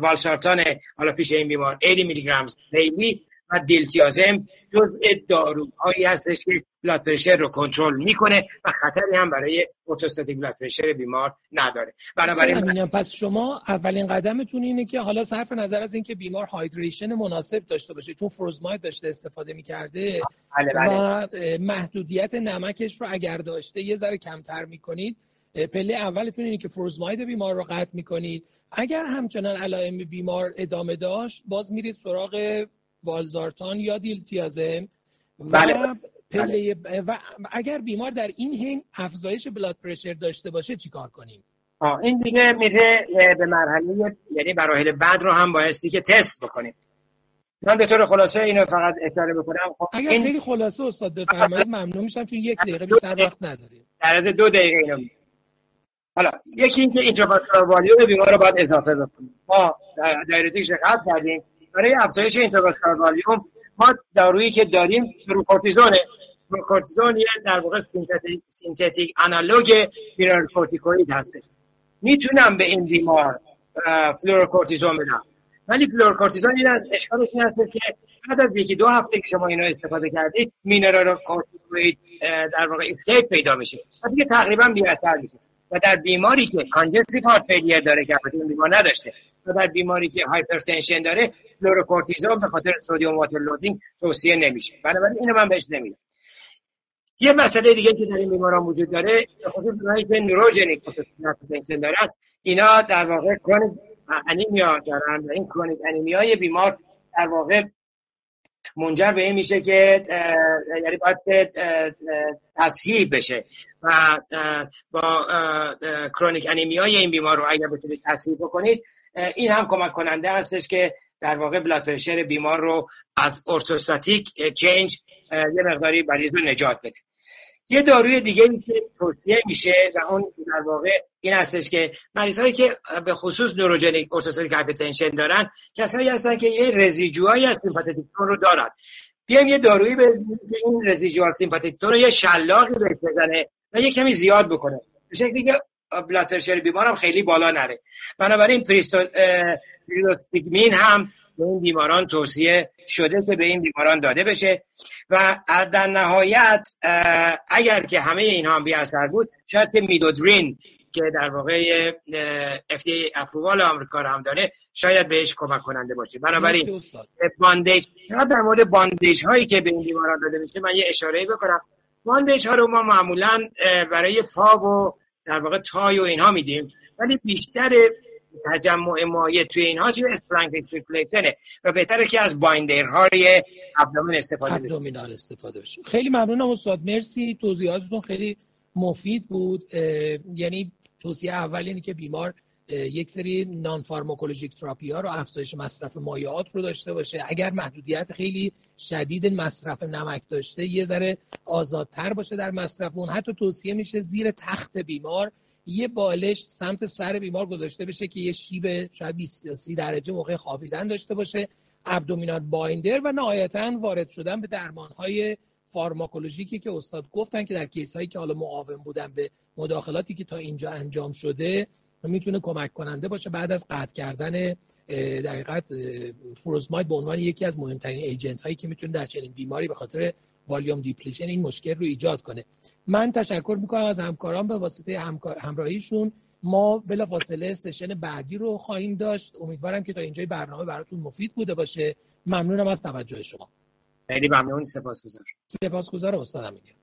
والسارتان حالا پیش این بیمار 80 میلی گرم دیلی و دیلتیازم جزء داروهایی هستش که بلاد پرشر رو کنترل می‌کنه و خطری هم برای ارتوستاتیک بلاد پرشر بیمار نداره. بنابراین پس شما اولین قدمتون اینه که حالا صرف نظر از اینکه بیمار هایدریشن مناسب داشته باشه چون فروزماید داشته استفاده می‌کرده بله بله. و محدودیت نمکش رو اگر داشته یه ذره کمتر می‌کنید. پله اولتون اینه که فروزماید بیمار رو قطع می‌کنید. اگر همچنان علائم بیمار ادامه داشت باز میرید سراغ والزارتان یا دیلتیازم بله. و پله و اگر بیمار در این حین افزایش بلاد پرشر داشته باشه چیکار کنیم؟ آه این دیگه میره به مرحله یعنی مراحل بعد رو هم بایستی که تست بکنیم. من به طور خلاصه اینو فقط اشاره بکنم. خب اگر این... خیلی خلاصه استاد بفرمایید ممنون میشم چون یک دقیقه بیشتر وقت نداریم. در از دو دقیقه اینو حالا یکی اینکه intravascular volume بیمار رو باید اضافه بکنیم. ما diuretic ش قطع کردیم. برای افزایش intravascular volume ما دارویی که داریم فلودروکورتیزونه فلودروکورتیزون یه در واقع synthetic, analog corticoid هستش. می‌تونم به این بیمار فلودروکورتیزون بدم. ولی فلودروکورتیزون این از اشکالش این هست که بعد از یکی دو هفته که شما اینو استفاده کردید mineralocorticoid در واقع escape پیدا میشه. و دیگه تقریبا بی اثر میشه. و در بیماری که congestive heart failure داره که این بیمار نداشته. در بیماری که hypertension داره فلودروکورتیزون به خاطر sodium water loading توصیه نمیشه. بنابراین اینو من بهش نمیدم یه مسئله دیگه که در این بیماران وجود داره خصوص اونایی که neurogenic hypotension دارن اینا در واقع chronic anemia دارن این chronic anemia ی بیمار در واقع منجر به این میشه که یعنی باید تصحیح بشه و با chronic anemia ی این بیمار رو اگر بتونید تصحیح بکنید این هم کمک کننده هستش که در واقع blood pressure بیمار رو از orthostatic change یه مقداری مریض رو نجات بده. یه داروی دیگه ای که توصیه میشه و اون در واقع این هستش که مریض هایی که به خصوص neurogenic orthostatic hypotension دارن کسایی هستن که یه residual هایی از sympathetic رو دارن. بیایم یه دارویی به این residual sympathetic رو یه شلاقی بهش بزنه و یه کمی زیاد بکنه. به شکلی که blood pressure بیمارم خیلی بالا نره. بنابراین پیریدوستیگمین هم به این بیماران توصیه شده که به این بیماران داده بشه. و در نهایت اگر که همه اینها هم بی اثر بود شاید که میدودرین که در واقع FDA approval آمریکا رو هم داره شاید بهش کمک کننده باشه. بنابراین bandage در مورد bandage هایی که به این بیماران داده میشه من یه اشاره بکنم. bandage ها رو ما معمولا برای پا و در واقع thigh و اینها میدیم. ولی بیشتر تجمع مایع توی اینها توی splanchnic circulation ه و بهتره که از های ابدومین استفاده بشه. استفاده بشه. خیلی ممنونم استاد. مرسی. توضیحاتتون خیلی مفید بود. یعنی توصیه اول اینه که بیمار یک سری نان فارماکولوژیک تراپی ها رو افزایش مصرف مایعات رو داشته باشه. اگر محدودیت خیلی شدید مصرف نمک داشته یه ذره آزادتر باشه در مصرف اون. حتی توصیه میشه زیر تخت بیمار یه بالش سمت سر بیمار گذاشته بشه که یه شیب شاید 20 30 درجه موقع خوابیدن داشته باشه. abdominal binder و نهایتا وارد شدن به درمان های فارماکولوژیکی که استاد گفتن که در case هایی که حالا مقاوم بودن به مداخلاتی که تا اینجا انجام شده می‌تونه کمک کننده باشه بعد از قطع کردن در حقیقت فروزماید به عنوان یکی از مهمترین agent هایی که می‌تونه در چنین بیماری به خاطر volume depletion این مشکل رو ایجاد کنه. من تشکر می‌کنم از همکاران به واسطه همراهیشون. ما بلافاصله session بعدی رو خواهیم داشت. امیدوارم که تا اینجای برنامه براتون مفید بوده باشه. ممنونم از توجه شما. خیلی ممنون. سپاسگزار سپاسگزار استادم میگم